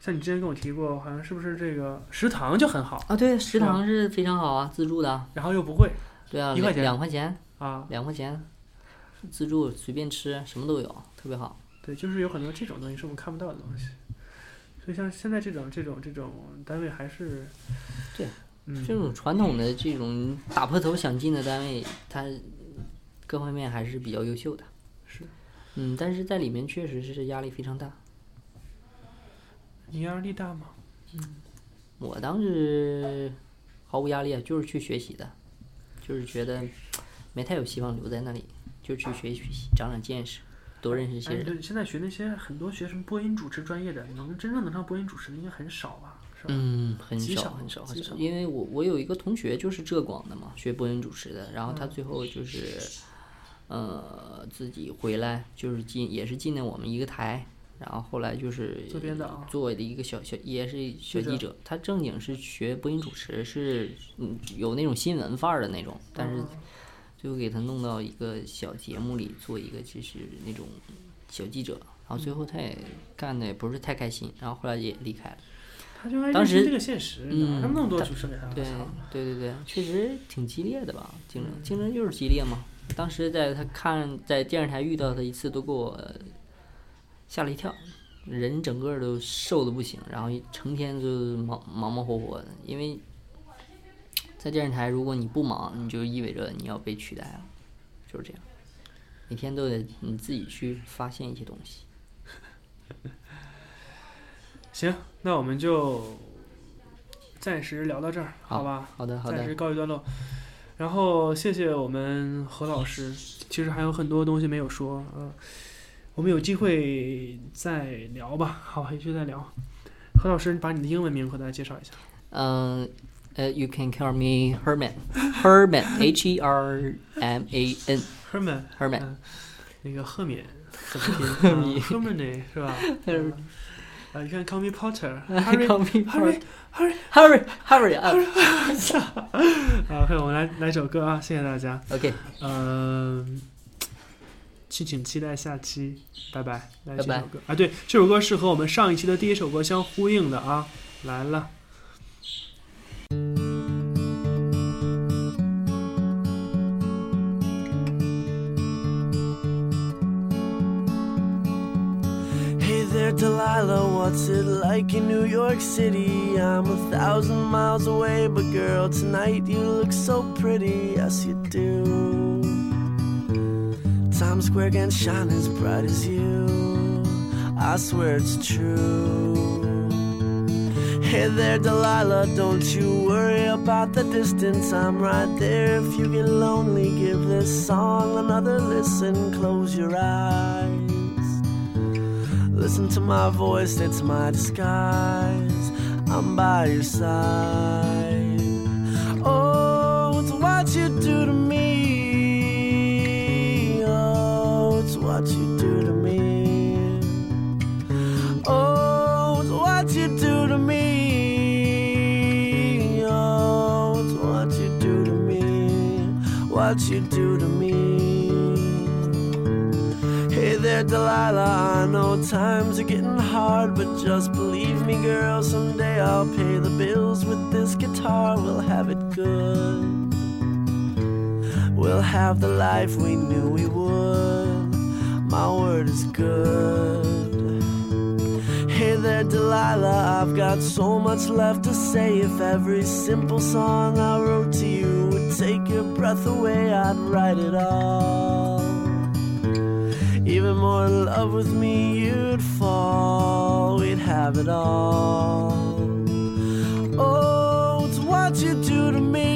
[SPEAKER 2] 像你之前跟我提过，好像是不是这个食堂就很好，
[SPEAKER 3] 啊，对，食堂是非常好啊，自助的，
[SPEAKER 2] 然后又不贵
[SPEAKER 3] 对啊，两
[SPEAKER 2] 一块钱
[SPEAKER 3] 两块钱，
[SPEAKER 2] 啊，
[SPEAKER 3] 两块钱，自助随便吃，什么都有，特别好。
[SPEAKER 2] 对，就是有很多这种东西是我们看不到的东西，所以像现在这种这种这种单位还是，
[SPEAKER 3] 对，
[SPEAKER 2] 嗯，
[SPEAKER 3] 这种传统的这种打破头想进的单位，它各方面还是比较优秀的。
[SPEAKER 2] 是，
[SPEAKER 3] 嗯，但是在里面确实是压力非常大。
[SPEAKER 2] 你压力大吗？
[SPEAKER 3] 嗯我当时毫无压力啊，就是去学习的，就是觉得没太有希望留在那里，就去学习学习，长长见识，多认识一些
[SPEAKER 2] 哎，
[SPEAKER 3] 人。
[SPEAKER 2] 对，现在学那些很多学什么播音主持专业的，能真正能上播音主持的应该很少吧？是吧？
[SPEAKER 3] 嗯，很少很少很少，因为我我有一个同学就是浙广的嘛，学播音主持的，然后
[SPEAKER 2] 嗯
[SPEAKER 3] 他最后就是，呃，自己回来就是进也是进了我们一个台，然后后来就是
[SPEAKER 2] 做编导
[SPEAKER 3] 做的一个小小也是小
[SPEAKER 2] 记者，
[SPEAKER 3] 他正经是学播音主持，是嗯有那种新闻范儿的那种，但是
[SPEAKER 2] 嗯
[SPEAKER 3] 最后给他弄到一个小节目里做一个就是那种小记者，然后最后他也干的也不是太开心，然后后来也离开了。
[SPEAKER 2] 他就爱
[SPEAKER 3] 当时
[SPEAKER 2] 这个现实，那么多主持人？
[SPEAKER 3] 对对对对，确实挺激烈的吧？竞争
[SPEAKER 2] 嗯
[SPEAKER 3] 竞争就是激烈嘛。当时在他看在电视台遇到他一次，都给我吓了一跳，人整个都瘦的不行，然后一成天就忙忙忙活活的。因为在电视台，如果你不忙，你就意味着你要被取代了，就是这样。每天都得你自己去发现一些东西。
[SPEAKER 2] 行，那我们就暂时聊到这儿，
[SPEAKER 3] 好
[SPEAKER 2] 好吧？
[SPEAKER 3] 好的好的
[SPEAKER 2] 暂时，告一段落。然后谢谢我们何老师，其实还有很多东西没有说，嗯、我们有机会再聊吧，好有机会再聊。何老师，你把你的英文名和大家介绍一下。
[SPEAKER 3] 嗯，呃，you can call me Herman，Herman，H E R M A N。Herman，Herman
[SPEAKER 2] 嗯那个赫敏？
[SPEAKER 3] 赫敏
[SPEAKER 2] 啊 Herman 呢是吧？
[SPEAKER 3] 嗯
[SPEAKER 2] 啊，你看 Call me
[SPEAKER 3] Potter，Call me
[SPEAKER 2] Harry Harry
[SPEAKER 3] Hurry up。
[SPEAKER 2] 啊，OK，我们来来首歌啊，谢谢大家。
[SPEAKER 3] OK，
[SPEAKER 2] 嗯，敬请期待下期，拜拜。来这首歌拜拜啊，对，这首歌是和我们上一期的第一首歌相呼应的啊，来了。
[SPEAKER 6] Delilah, what's it like in New York City? I'm a thousand miles away, but girl, tonight you look so pretty, yes, you do. Times Square can't shine as bright as you. I swear it's true. Hey there, Delilah, don't you worry about the distance. I'm right there. If you get lonely, give this song another listen. Close your eyes. Listen to my voice, it's my disguise. I'm by your side. What you do to me. Hey there, Delilah. I know times are getting hard, but just believe me, girl. Someday I'll pay the bills with this guitar. We'll have it good. We'll have the life we knew we would. My word is good. Hey there, Delilah, I've got so much left to say. If every simple song I wrote breath away, I'd write it all. Even more in love with me, you'd fall. We'd have it all. Oh, it's what you do to me.